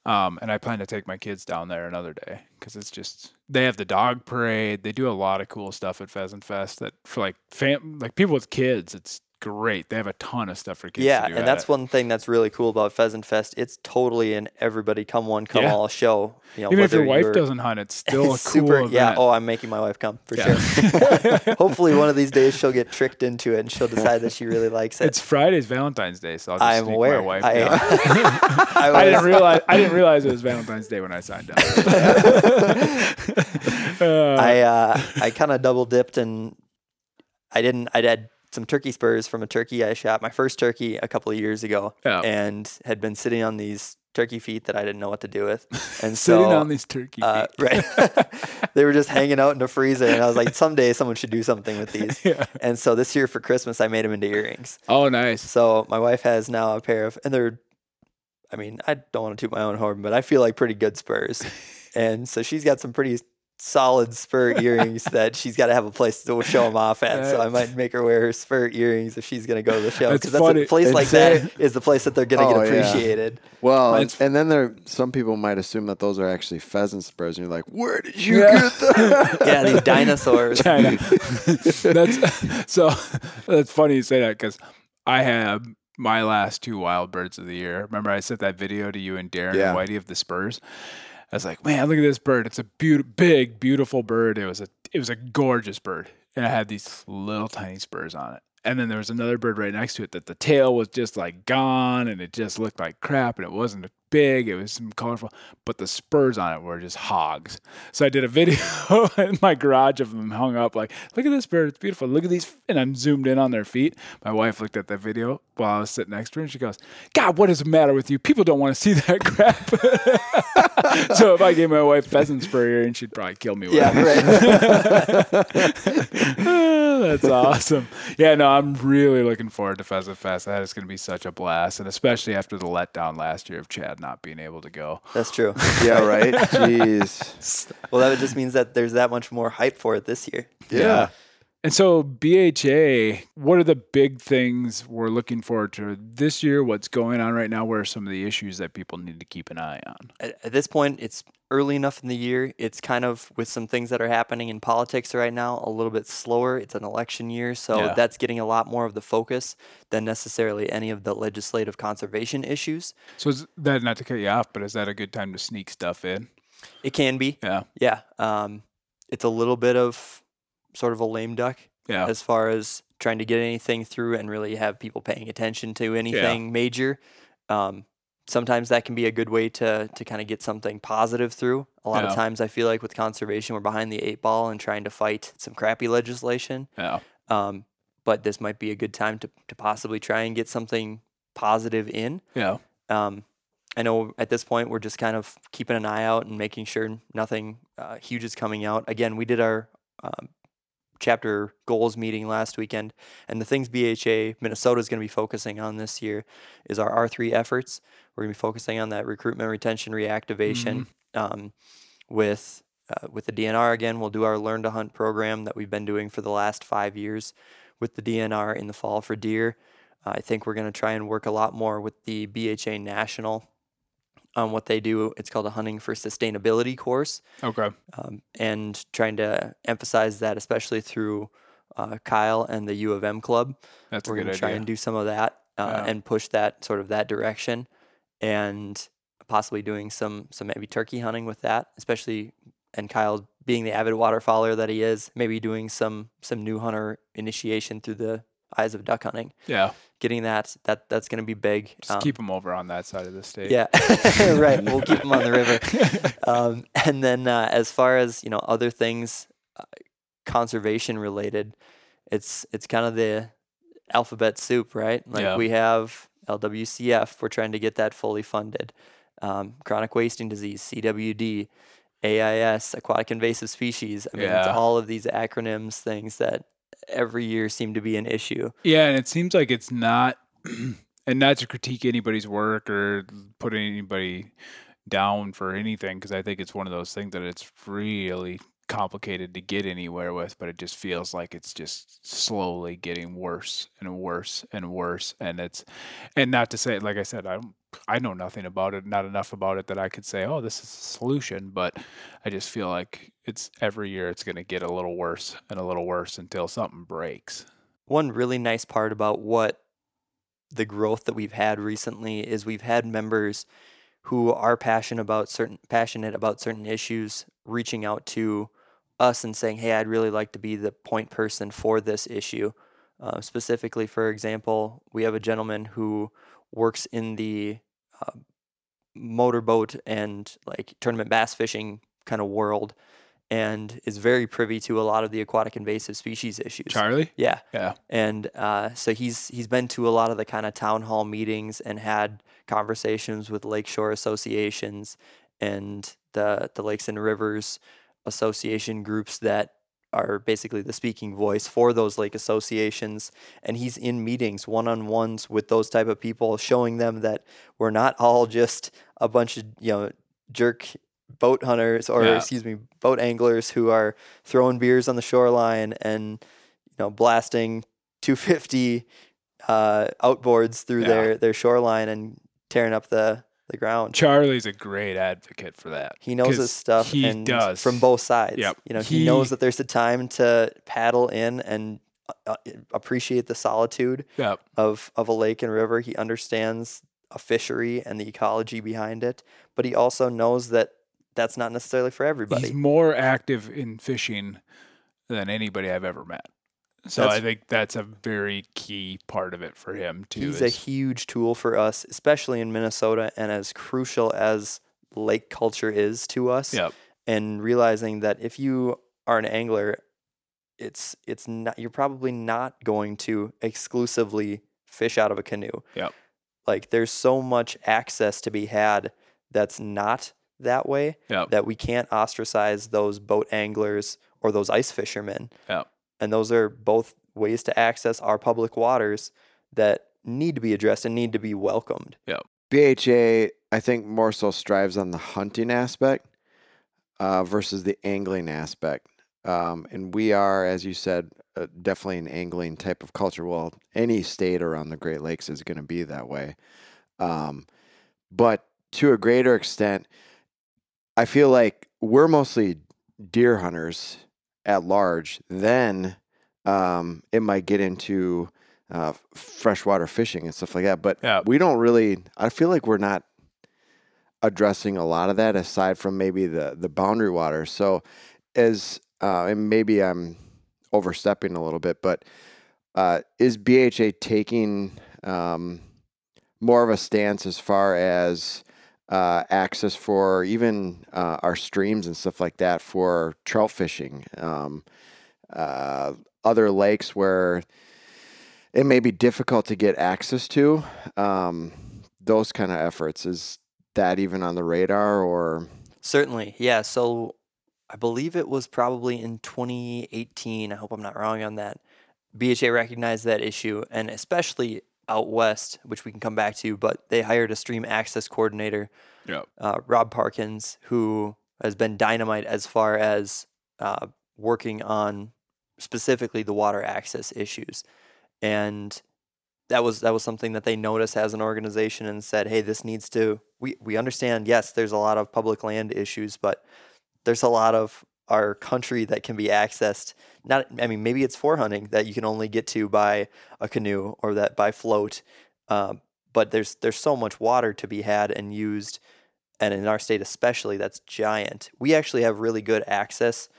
B: Um, and I plan to take my kids down there another day because it's just they have the dog parade. They do a lot of cool stuff at Pheasant Fest that for like fam like people with kids, it's great. They have a ton of stuff for kids.
C: yeah,
B: to do
C: and that's
B: it.
C: one thing that's really cool about Pheasant Fest. It's totally an everybody come one come
B: Yeah.
C: all show. You know,
B: even if your wife doesn't hunt, it's still a cool
C: super.
B: event.
C: Yeah. Oh, I'm making my wife come for
B: Yeah.
C: sure. Hopefully, one of these days she'll get tricked into it and she'll decide that she really likes it.
B: It's Friday's Valentine's Day, so I'll just
C: I'm
B: sneak
C: aware.
B: my wife
C: I. I,
B: I didn't realize I didn't realize it was Valentine's Day when I signed up. Uh,
C: I uh, I kind of double dipped and I didn't. I had some turkey spurs from a turkey I shot my first turkey a couple of years ago,
B: Yeah.
C: and had been sitting on these turkey feet that I didn't know what to do with, and so
B: Sitting on these turkey feet.
C: uh, right, they were just hanging out in the freezer, and I was like, someday someone should do something with these.
B: yeah.
C: And so this year for Christmas, I made them into earrings.
B: Oh, nice.
C: So my wife has now a pair of, and they're, I mean, I don't want to toot my own horn, but I feel like pretty good spurs. and so she's got some pretty solid spur earrings that she's got to have a place to show them off at. So I might make her wear her spur earrings if she's going to go to the show.
B: That's
C: Because that's,
B: funny.
C: a place
D: And
C: like
D: say-
C: that is the place that they're going to
D: Oh,
C: get
D: yeah.
C: appreciated.
D: Well, and, and then there some people might assume that those are actually pheasant spurs, and you're like, where did you
B: Yeah.
D: get that?
C: Yeah, these dinosaurs.
B: China. that's so. That's funny you say that because I have my last two wild birds of the year. Remember, I sent that video to you and Darren
D: Yeah.
B: and Whitey of the Spurs. I was like, man, look at this bird. It's a beautiful, big, beautiful bird. It was a, it was a gorgeous bird, and it had these little tiny spurs on it. And then there was another bird right next to it that the tail was just like gone, and it just looked like crap, and it wasn't big. It was some colorful, but the spurs on it were just hogs. So I did a video in my garage of them hung up, like, look at this bird, it's beautiful. Look at these, and I'm zoomed in on their feet. My wife looked at that video while I was sitting next to her, and she goes, "God, what is the matter with you? People don't want to see that crap." so if I gave my wife pheasant spur and she'd probably kill me with
C: Yeah,
B: it.
C: right.
B: That's awesome. Yeah, no, I'm really looking forward to Pheasant Fest. That is going to be such a blast, and especially after the letdown last year of Chad not being able to go.
C: That's true.
D: yeah, right. Jeez.
C: Well, that just means that there's that much more hype for it this year.
D: Yeah.
B: And so BHA, what are the big things we're looking forward to this year? What's going on right now? What are some of the issues that people need to keep an eye on?
C: At, at this point, it's early enough in the year. It's kind of with some things that are happening in politics right now, a little bit slower. It's an election year, so
B: Yeah.
C: that's getting a lot more of the focus than necessarily any of the legislative conservation issues.
B: So is that not to cut you off, but is that a good time to sneak stuff in?
C: It can be,
B: Yeah.
C: yeah. Um, it's a little bit of sort of a lame duck
B: Yeah.
C: as far as trying to get anything through and really have people paying attention to anything major. Um, sometimes that can be a good way to to kind of get something positive through. A lot
B: Yeah.
C: of times, I feel like with conservation, we're behind the eight ball and trying to fight some crappy legislation.
B: Yeah.
C: Um, but this might be a good time to to possibly try and get something positive in.
B: Yeah.
C: Um, I know at this point we're just kind of keeping an eye out and making sure nothing uh, huge is coming out. Again, we did our um, chapter goals meeting last weekend, and the things BHA Minnesota is going to be focusing on this year is our R3 efforts. We're going to be focusing on that recruitment, retention, reactivation. Um, with uh, with the DNR again, we'll do our Learn to Hunt program that we've been doing for the last five years with the DNR in the fall for deer. I think we're going to try and work a lot more with the BHA National on what they do. It's called a Hunting for Sustainability course,
B: Okay.
C: um, and trying to emphasize that, especially through uh, Kyle and the U of M club.
B: That's
C: we're going to try and do some of that uh,
B: Yeah.
C: and push that sort of that direction, and possibly doing some some maybe turkey hunting with that, especially and Kyle being the avid waterfowler that he is, maybe doing some some new hunter initiation through the eyes of duck hunting.
B: yeah.
C: Getting that that that's going to be big.
B: Just
C: Um,
B: keep them over on that side of the state.
C: yeah, right. We'll keep them on the river. Um, and then uh, as far as you know, other things uh, conservation related, it's it's kind of the alphabet soup, right? Like
B: Yeah.
C: we have LWCF. We're trying to get that fully funded. Um, chronic wasting disease, CWD, AIS, aquatic invasive species. I mean, it's
B: Yeah.
C: all of these acronyms, things that every year seem to be an issue.
B: Yeah, and it seems like it's not, and not to critique anybody's work or put anybody down for anything, because I think it's one of those things that it's really complicated to get anywhere with, but it just feels like it's just slowly getting worse and worse and worse. And it's, and not to say, like I said, I I know nothing about it, not enough about it that I could say, oh, this is a solution, but I just feel like it's every year it's going to get a little worse and a little worse until something breaks.
C: one really nice part about what the growth that we've had recently is we've had members who are passionate about certain passionate about certain issues reaching out to us and saying hey i'd really like to be the point person for this issue uh, specifically for example we have a gentleman who works in the uh, motorboat and like tournament bass fishing kind of world and is very privy to a lot of the aquatic invasive species issues.
B: Charlie?
C: Yeah.
B: Yeah.
C: And uh, so he's he's been to a lot of the kind of town hall meetings and had conversations with lakeshore associations and the the lakes and rivers association groups that are basically the speaking voice for those lake associations and he's in meetings one-on-ones with those type of people showing them that we're not all just a bunch of you know jerk boat hunters or
B: Yeah.
C: excuse me boat anglers who are throwing beers on the shoreline and you know blasting 250 uh, outboards through
B: Yeah.
C: their their shoreline and tearing up the the ground.
B: Charlie's a great advocate for that.
C: He knows his stuff
B: He
C: and
B: does.
C: from both sides.
B: Yep.
C: You know, he,
B: He-
C: knows that there's a time to paddle in and uh, uh, appreciate the solitude
B: Yep.
C: of of a lake and river. He understands a fishery and the ecology behind it, but he also knows that that's not necessarily for everybody.
B: He's more active in fishing than anybody I've ever met. So I think that's a very key part of it for him too.
C: He's a huge tool for us, especially in Minnesota, and as crucial as lake culture is to us.
B: Yep.
C: And realizing that if you are an angler, it's it's not you're probably not going to exclusively fish out of a canoe.
B: Yep.
C: Like there's so much access to be had that's not that way
B: Yep.
C: that we can't ostracize those boat anglers or those ice fishermen.
B: Yep.
C: And those are both ways to access our public waters that need to be addressed and need to be welcomed. Yeah.
D: BHA, I think, more so strives on the hunting aspect uh, versus the angling aspect. Um, and we are, as you said, uh, definitely an angling type of culture. Well, any state around the Great Lakes is going to be that way. Um, but to a greater extent, I feel like we're mostly deer hunters at large. Then um, it might get into uh, freshwater fishing and stuff like that. But
B: Yeah.
D: we don't really. I feel like we're not addressing a lot of that aside from maybe the the boundary water. So as uh, and maybe I'm overstepping a little bit, but uh, is BHA taking um, more of a stance as far as uh, access for even uh, our streams and stuff like that for trout fishing, um, uh, other lakes where it may be difficult to get access to. Um, those kind of efforts is that even on the radar or
C: Certainly. Yeah. So I believe it was probably in 2018. I hope I'm not wrong on that. BHA recognized that issue, and especially out west, which we can come back to, but they hired a stream access coordinator,
B: Yep.
C: uh, Rob Parkins, who has been dynamite as far as uh, working on specifically the water access issues. And that was that was something that they noticed as an organization and said, "Hey, this needs to. We we understand. Yes, there's a lot of public land issues, but there's a lot of our country that can be accessed. Not, I mean, maybe it's for hunting that you can only get to by a canoe or that by float. Um, but there's there's so much water to be had and used, and in our state especially, that's giant. We actually have really good access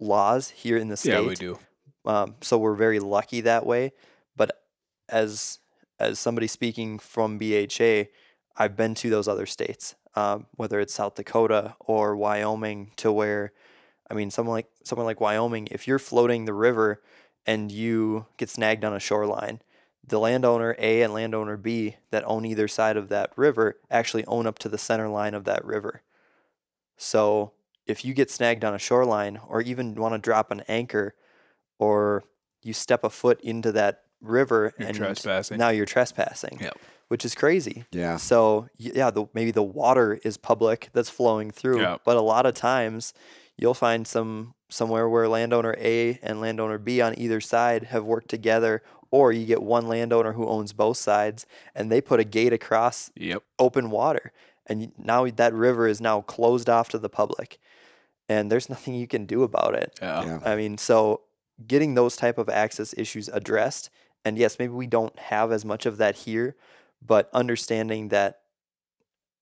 C: laws here in the state.
B: Yeah, we do.
C: Um, so we're very lucky that way. But as as somebody speaking from BHA, I've been to those other states, um, whether it's South Dakota or Wyoming, to where, I mean, someone like someone like Wyoming, if you're floating the river and you get snagged on a shoreline, the landowner A and landowner B that own either side of that river actually own up to the center line of that river. So if you get snagged on a shoreline or even want to drop an anchor or you step a foot into that river
B: You're
C: and
B: trespassing.
C: now you're trespassing,
B: Yep.
C: which is crazy.
D: yeah.
C: So yeah, the, maybe the water is public that's flowing through,
B: Yeah.
C: but a lot of times you'll find some somewhere where landowner A and landowner B on either side have worked together, or you get one landowner who owns both sides and they put a gate across
B: Yep.
C: open water, and now that river is now closed off to the public, and there's nothing you can do about it.
B: Yeah.
D: Yeah.
C: I mean, so getting those type of access issues addressed, and yes, maybe we don't have as much of that here, but understanding that,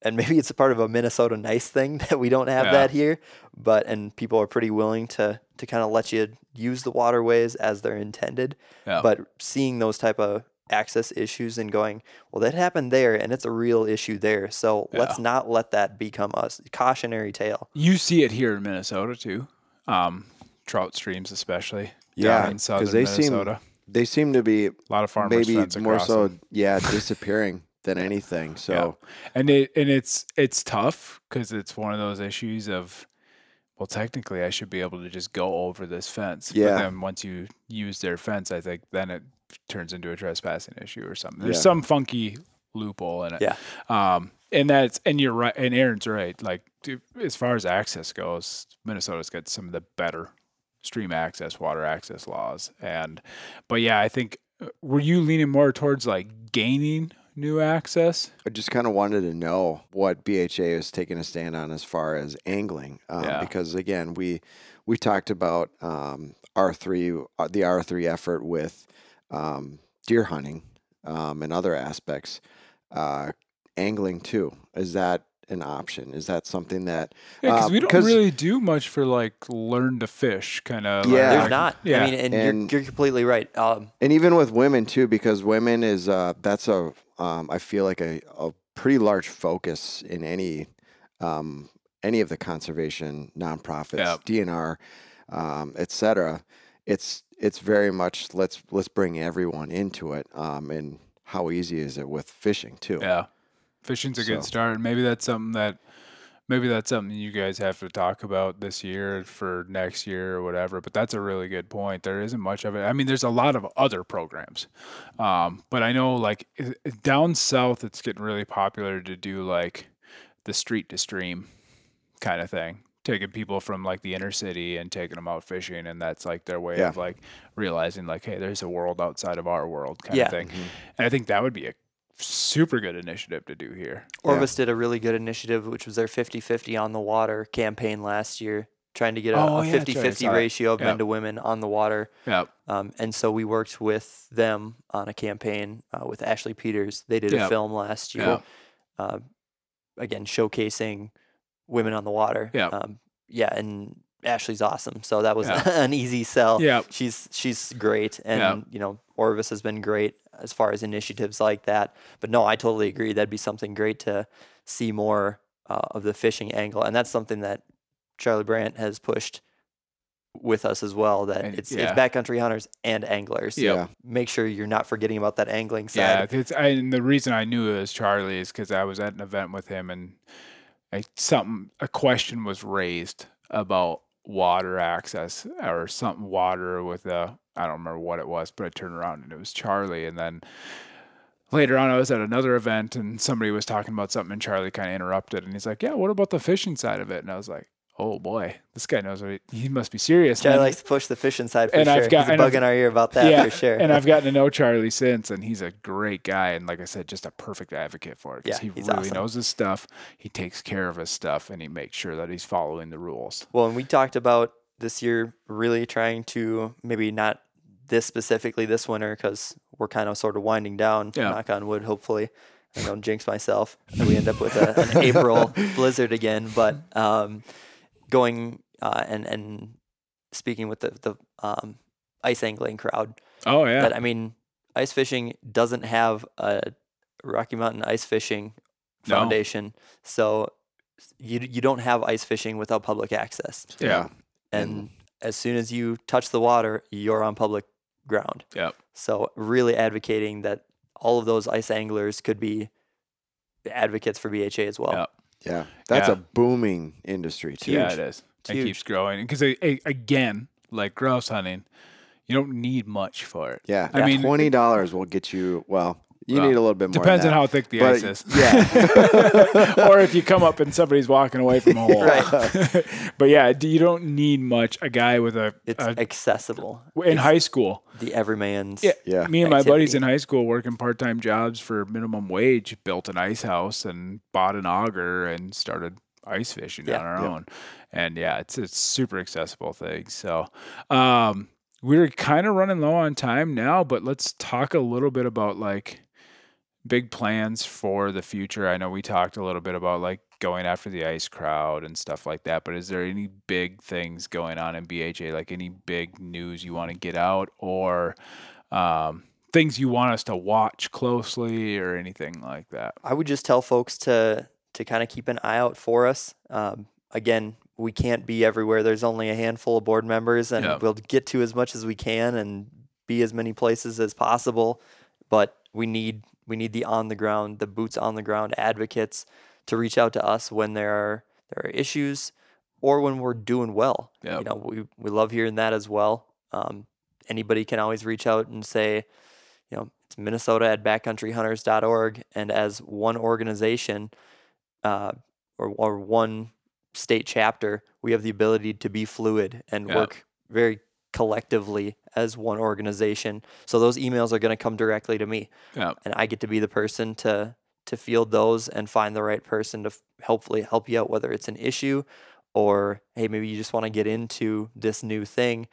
C: and maybe it's a part of a Minnesota nice thing that we don't have
B: Yeah.
C: that here, but and people are pretty willing to to kind of let you use the waterways as they're intended,
B: Yeah.
C: but seeing those type of access issues and going, well, that happened there, and it's a real issue there, so let's not let that become a s- cautionary tale.
B: You see it here in Minnesota too. um, trout streams, especially
D: Yeah,
B: down in
D: 'cause
B: southern
D: they seem- They seem to be
B: a lot of farmers
D: maybe
B: fence
D: more so,
B: them.
D: yeah, disappearing than anything. So
B: and it and it's it's tough because it's one of those issues of well technically i should be able to just go over this fence
D: Yeah.
B: but then once you use their fence i think then it turns into a trespassing issue or something there's
D: Yeah.
B: some funky loophole in it
C: Yeah.
B: um and that's and you're right and aaron's right like as far as access goes minnesota's got some of the better stream access water access laws and but yeah i think uh, were you leaning more towards like gaining new access
D: I just kind of wanted to know what BHA is taking a stand on as far as angling, um,
B: Yeah.
D: because again, we we talked about um, R three, uh, the R three effort with um, deer hunting um, and other aspects. Uh, angling too is that an option? Is that something that
B: Yeah, because
D: Uh,
B: we don't
D: 'cause-
B: really do much for like learn to fish kind of.
D: Yeah.
C: There's
B: like,
C: not.
B: Yeah.
C: I mean, and,
D: And-
C: you're, you're completely right. Um,
D: and even with women too, because women is uh, that's a um, I feel like a, a pretty large focus in any um, any of the conservation nonprofits,
B: Yeah.
D: DNR, um, et cetera. It's it's very much let's let's bring everyone into it. Um, and how easy is it with fishing too?
B: yeah, fishing's a good
D: So-
B: start. Maybe that's something that maybe that's something you guys have to talk about this year for next year or whatever. But that's a really good point. There isn't much of it. I mean, there's a lot of other programs, um, but I know like down south, it's getting really popular to do like the street to stream kind of thing. Taking people from like the inner city and taking them out fishing, and that's like their way
D: Yeah.
B: of like realizing like, hey, there's a world outside of our world kind
C: Yeah.
B: of thing. And I think that would be a super good initiative to do here.
C: Orvis did a really good initiative, which was their 50 50 on the water campaign last year, trying to get a,
B: Oh,
C: a
B: yeah,
C: 50
B: right.
C: ratio of
B: Yep.
C: men to women on the water.
B: Yeah.
C: Um, and so we worked with them on a campaign uh, with Ashley Peters. They did
B: Yep.
C: a film last year,
B: Yeah.
C: uh, again, showcasing women on the water.
B: Yep.
C: Um, yeah, and Ashley's awesome. So that was
B: Yeah.
C: an easy sell.
B: Yeah.
C: She's she's great, and
B: Yep.
C: you know Orvis has been great as far as initiatives like that. But no, I totally agree. That'd be something great to see more uh, of the fishing angle, and that's something that Charlie Brandt has pushed with us as well. That
B: And-
C: it's
B: yeah.
C: it's backcountry hunters and anglers.
B: Yep.
D: Yeah.
C: Make sure you're not forgetting about that angling
B: Yeah,
C: side.
B: it's, I, and the reason I knew it was Charlie is because I was at an event with him, and I, something a question was raised about water access or something water with a I don't remember what it was, but I turned around and it was Charlie, and then later on I was at another event and somebody was talking about something, and Charlie kind of interrupted, and he's like, "Yeah, what about the fishing side of it?" And I was like, "Oh boy, this guy knows what he, he must be serious."
C: Charlie likes to push the fishing side for
B: and
C: sure.
B: I've got-
C: He's a
B: and
C: bug
B: I've-
C: in our ear about that for sure.
B: And I've gotten to know Charlie since, and he's a great guy. And like I said, just a perfect advocate for it because
C: Yeah,
B: he really
C: awesome.
B: knows his stuff. He takes care of his stuff, and he makes sure that he's following the rules.
C: Well, and we talked about this year really trying to maybe not this specifically this winter because we're kind of sort of winding down.
B: Yeah.
C: Knock on wood, hopefully. I don't jinx myself. And we end up with a, an April blizzard again. But um, going uh, and and speaking with the the um, ice angling crowd,
B: Oh yeah,
C: that I mean, ice fishing doesn't have a Rocky Mountain Ice Fishing
B: No.
C: Foundation, so you you don't have ice fishing without public access.
B: yeah,
C: And mm-hmm. as soon as you touch the water, you're on public ground.
B: Yep.
C: So really advocating that all of those ice anglers could be advocates for BHA as well.
B: Yep.
D: Yeah, that's
B: Yeah.
D: a booming industry too.
B: yeah. It is.
C: It's
B: It
C: huge.
B: keeps growing because again, like grouse hunting, you don't need much for it.
D: Yeah,
B: I mean,
D: twenty dollars will get you. Well, you
B: Well,
D: need a little bit more.
B: Depends
D: than
B: on how thick the
D: But,
B: ice is.
D: Yeah,
B: or if you come up and somebody's walking away from a hole.
C: Right.
B: but yeah, you don't need much. A guy with a,
C: It's
B: a
C: accessible.
B: in
C: It's
B: high school.
C: the everyman's.
B: Yeah,
D: Yeah.
B: Me and my buddies in high school working part time jobs for minimum wage built an ice house and bought an auger and started ice fishing
C: Yeah.
B: on our
D: Yep.
B: own. And yeah, it's it's super accessible thing. So um we're kind of running low on time now, but let's talk a little bit about like big plans for the future. I know we talked a little bit about like going after the ice crowd and stuff like that, but is there any big things going on in BHA like any big news you want to get out or um, things you want us to watch closely or anything like that.
C: I would just tell folks to to kind of keep an eye out for us. Um, again, we can't be everywhere. There's only a handful of board members, and
B: Yeah.
C: we'll get to as much as we can and be as many places as possible. But we need we need the on the ground, the boots on the ground advocates to reach out to us when there are there are issues or when we're doing well.
B: Yep.
C: You know, we we love hearing that as well. Um, anybody can always reach out and say, you know, it's Minnesota at backcountryhunters.org, and as one organization, uh, or or one state chapter, we have the ability to be fluid and
B: Yep.
C: work very collectively as one organization. So those emails are going to come directly to me,
B: Yeah.
C: and I get to be the person to to field those and find the right person to f- hopefully help you out, whether it's an issue or hey, maybe you just want to get into this new thing.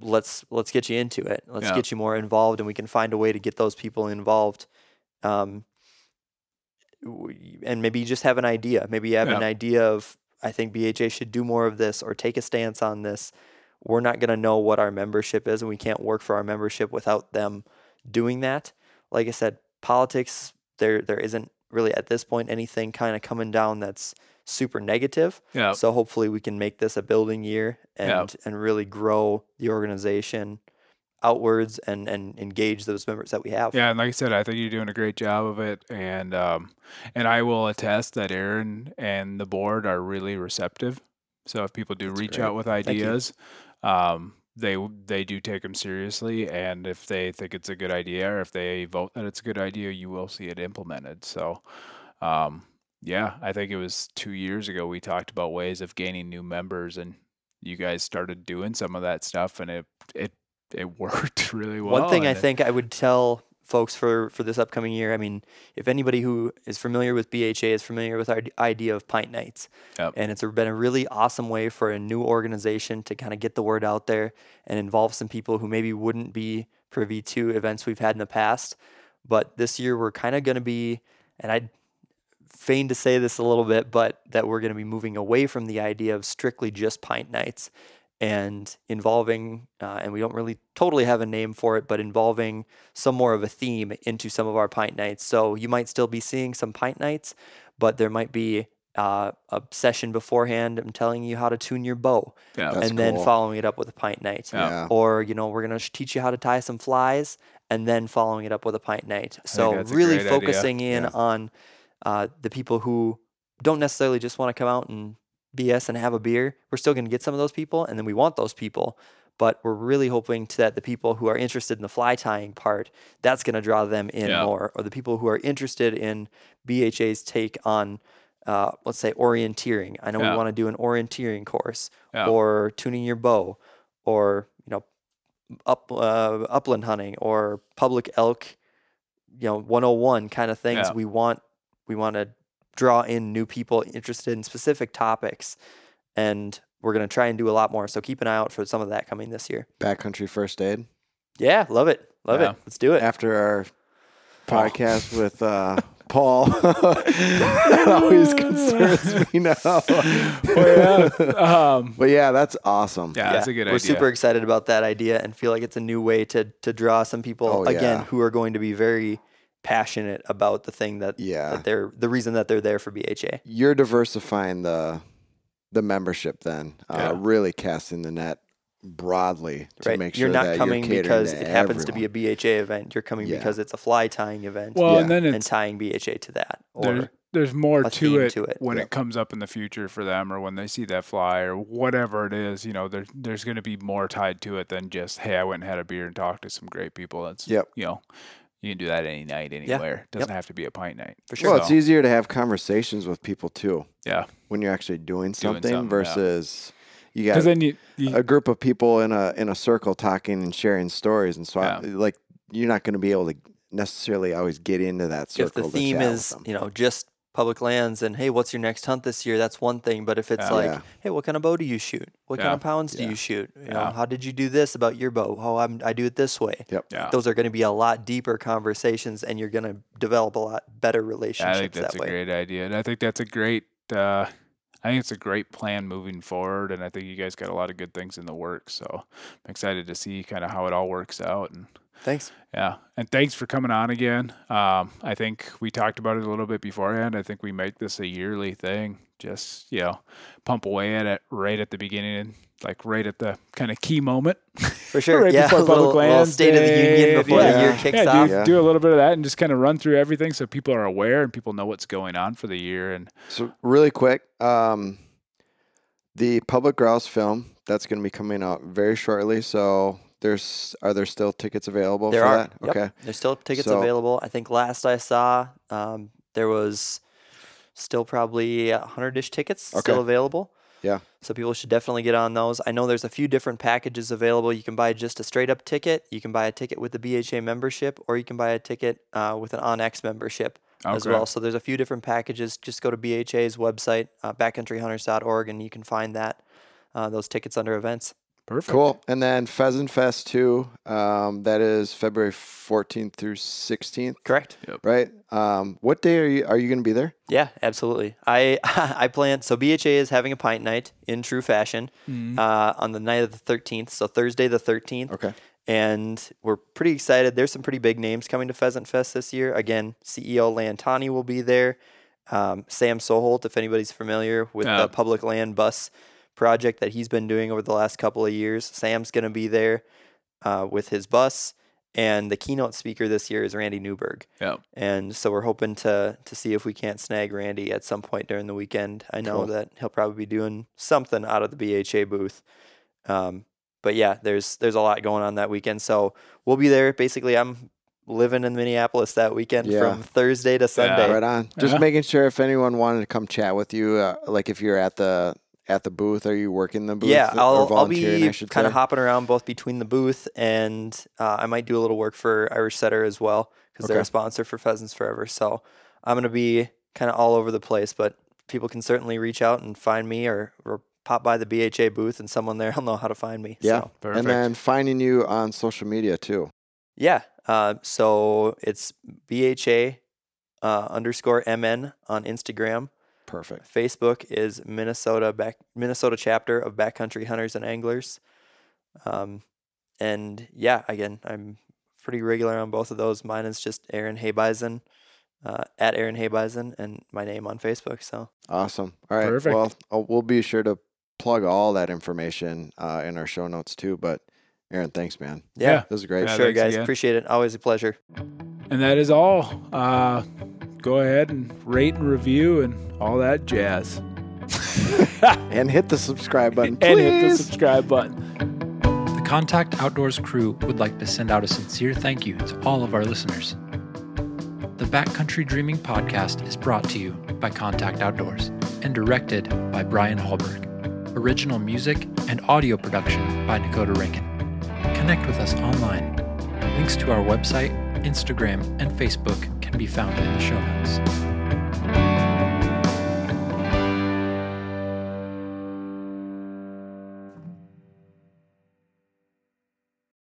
C: Let's let's get you into it. Let's
B: Yeah.
C: get you more involved, and we can find a way to get those people involved. Um, and maybe you just have an idea. Maybe you have an idea of I think BHA should do more of this or take a stance on this. We're not going to know what our membership is, and we can't work for our membership without them doing that. Like I said, politics there there isn't really at this point anything kind of coming down that's super negative.
B: Yeah.
C: So hopefully we can make this a building year and
B: Yeah.
C: and really grow the organization outwards and and engage those members that we have.
B: Yeah, and like I said, I think you're doing a great job of it, and um, and I will attest that Aaron and the board are really receptive. So if people do
D: That's
B: reach
D: great.
B: out with ideas, um, they they do take them seriously, and if they think it's a good idea, or if they vote that it's a good idea, you will see it implemented. So, um, yeah, I think it was two years ago we talked about ways of gaining new members, and you guys started doing some of that stuff, and it it it worked really well.
C: One thing I
B: it-
C: think I would tell folks for for this upcoming year, I mean, if anybody who is familiar with BHA is familiar with our idea of pint nights,
B: Yep.
C: and it's been a really awesome way for a new organization to kind of get the word out there and involve some people who maybe wouldn't be privy to events we've had in the past. But this year we're kind of going to be, and I feign to say this a little bit, but that we're going to be moving away from the idea of strictly just pint nights and involving, uh, and we don't really totally have a name for it, but involving some more of a theme into some of our pint nights. So you might still be seeing some pint nights, but there might be uh, a session beforehand. I'm telling you how to tune your bow,
B: yeah.
D: That's
C: and then
D: cool.
C: following it up with a pint night.
B: Yeah.
D: Yeah.
C: Or you know, we're gonna teach you how to tie some flies, and then following it up with a pint night. So really
B: great idea.
C: focusing in
D: Yeah.
C: on uh, the people who don't necessarily just want to come out and BS and have a beer. We're still gonna get some of those people, and then we want those people. But we're really hoping to that the people who are interested in the fly tying part, that's going to draw them in
B: Yeah.
C: more, or the people who are interested in BHA's take on, uh, let's say, orienteering. I know
B: Yeah.
C: we want to do an orienteering course,
B: Yeah.
C: or tuning your bow, or you know, up uh, upland hunting, or public elk, you know, 101 kind of things. We want we want to draw in new people interested in specific topics, and we're going to try and do a lot more. So keep an eye out for some of that coming this year.
D: Backcountry first aid.
C: Yeah, love it, love
B: Yeah.
C: it. Let's do it.
D: After our podcast with uh, Paul, that always concerns me now.
B: well, yeah. Um,
D: But yeah, that's awesome.
B: yeah, that's a good idea
C: we're
B: idea.
C: super excited about that idea and feel like it's a new way to to draw some people
D: Oh,
C: again
D: yeah.
C: who are going to be very passionate about the thing that
D: Yeah.
C: that they're the reason that they're there for BHA.
D: You're diversifying the the membership then,
B: Yeah.
D: uh, really casting the net broadly to
C: right?
D: make sure
C: you're not
D: that
C: coming
D: you're
C: because
D: to
C: it happens to be a BHA event. You're coming
D: Yeah.
C: because it's a fly tying event
B: Well, and
D: Yeah.
B: then
C: and tying BHA to that.
B: there's
C: Or
B: there's more to it,
C: to it.
B: when
D: Yeah.
B: it comes up in the future for them or when they see that fly or whatever it is. You know, there's there's going to be more tied to it than just hey, I went and had a beer and talked to some great people. That's
D: Yep.
B: you know. You can do that any night, anywhere. Doesn't have to be a pint night.
C: For sure.
D: Well, it's
B: So,
D: easier to have conversations with people too
B: Yeah,
D: when you're actually doing something,
B: something, yeah.
D: versus you
B: because
D: got
B: then you, you
D: a group of people in a in a circle talking and sharing stories, and so I,
B: Yeah.
D: like you're not going to be able to necessarily always get into that circle.
C: if the
D: to
C: theme
D: chat with
C: is
D: them.
C: you know just public lands and hey what's your next hunt this year that's one thing but if it's
B: Yeah.
C: like
D: Yeah.
C: hey what kind of bow do you shoot what kind of pounds do you shoot you know how did you do this about your bow oh I'm, i do it this way
D: Yep.
B: yeah.
C: those are going to be a lot deeper conversations and you're going to develop a lot better
B: Yeah,
C: relationships
B: I think that's
C: that
B: a
C: way
B: great idea, and I think that's a great. Uh, I think it's a great plan moving forward, and I think you guys got a lot of good things in the works. So I'm excited to see kind of how it all works out, and
C: Thanks.
B: Yeah, and thanks for coming on again. Um, I think we talked about it a little bit beforehand. I think we make this a yearly thing. Just you know, pump away at it right at the beginning, like right at the kind of key moment.
C: For sure.
B: Right
C: yeah.
B: before
C: A little,
B: Public
C: little
B: Lands
C: State of the Union before
D: yeah.
C: the year kicks
B: yeah,
C: off.
B: do,
D: Yeah.
B: do a little bit of that and just kind of run through everything so people are aware and people know what's going on for the year. And
D: So really quick, um, the public grouse film that's going to be coming out very shortly. So there's are there still tickets available
C: There
D: for
C: are.
D: that?
C: Yep.
D: Okay.
C: There's still tickets
D: So-
C: available. I think last I saw, um, there was still probably a hundred-ish tickets still available.
D: Yeah.
C: So people should definitely get on those. I know there's a few different packages available. You can buy just a straight up ticket. You can buy a ticket with the BHA membership, or you can buy a ticket uh, with an OnX membership as
B: Okay.
C: well. So there's a few different packages. Just go to BHA's website, uh, backcountryhunters.org, and you can find that uh, those tickets under events.
B: Perfect.
D: Cool. And then Pheasant Fest 2, um, that is February 14th through 16th,
C: Correct. Yep.
D: right? Um, what day are you are you going to be there?
C: Yeah, absolutely. I I plan. So BHA is having a pint night in true fashion
B: Mhm.
C: uh, on the night of the thirteenth. So Thursday the thirteenth,
D: Okay.
C: and we're pretty excited. There's some pretty big names coming to Pheasant Fest this year. Again, CEO Land Tawney will be there. Um, Sam Soholt, if anybody's familiar with
B: Yeah.
C: the public land bus project that he's been doing over the last couple of years, Sam's going to be there uh, with his bus. And the keynote speaker this year is Randy Newberg.
B: Yep.
C: And so we're hoping to to see if we can't snag Randy at some point during the weekend. I know
D: Cool.
C: that he'll probably be doing something out of the BHA booth. Um, but yeah, there's there's a lot going on that weekend. So we'll be there. Basically, I'm living in Minneapolis that weekend
D: Yeah.
C: from Thursday to Sunday.
D: Right on. Just
B: Yeah.
D: making sure if anyone wanted to come chat with you, uh, like if you're at the at the booth, are you working the booth?
C: Yeah,
D: or
C: I'll I'll be
D: I should
C: kind of hopping around both between the booth and uh, I might do a little work for Irish Setter as well because they're a sponsor for Pheasants Forever. So I'm gonna be kind of all over the place, but people can certainly reach out and find me or, or pop by the BHA booth and someone there will know how to find me.
D: Yeah.
C: So,
B: Perfect.
D: And then finding you on social media too.
C: yeah. Uh, so it's BHA uh, underscore MN on Instagram.
D: Perfect.
C: Facebook is Minnesota back Minnesota chapter of Backcountry Hunters and Anglers. Um, and yeah, again, I'm pretty regular on both of those. Mine is just Aaron Haybison, uh, at Aaron Haybison, and my name on Facebook. So
D: Awesome. All right.
B: Perfect.
D: Well, uh, we'll be sure to plug all that information uh, in our show notes too. But Aaron, thanks, man.
C: yeah,
B: Yeah.
D: This is great.
B: Yeah,
C: sure, guys,
B: again.
C: appreciate it. Always a pleasure.
B: And that is all. Uh, go ahead and rate and review and all that jazz.
D: And hit the subscribe button,
B: and hit the subscribe button.
E: The Contact Outdoors crew would like to send out a sincere thank you to all of our listeners. The Backcountry Dreaming podcast is brought to you by Contact Outdoors and directed by Brian Hallberg. Original music and audio production by Dakota Rankin. Connect with us online. Links to our website, Instagram, and Facebook can be found in the show notes.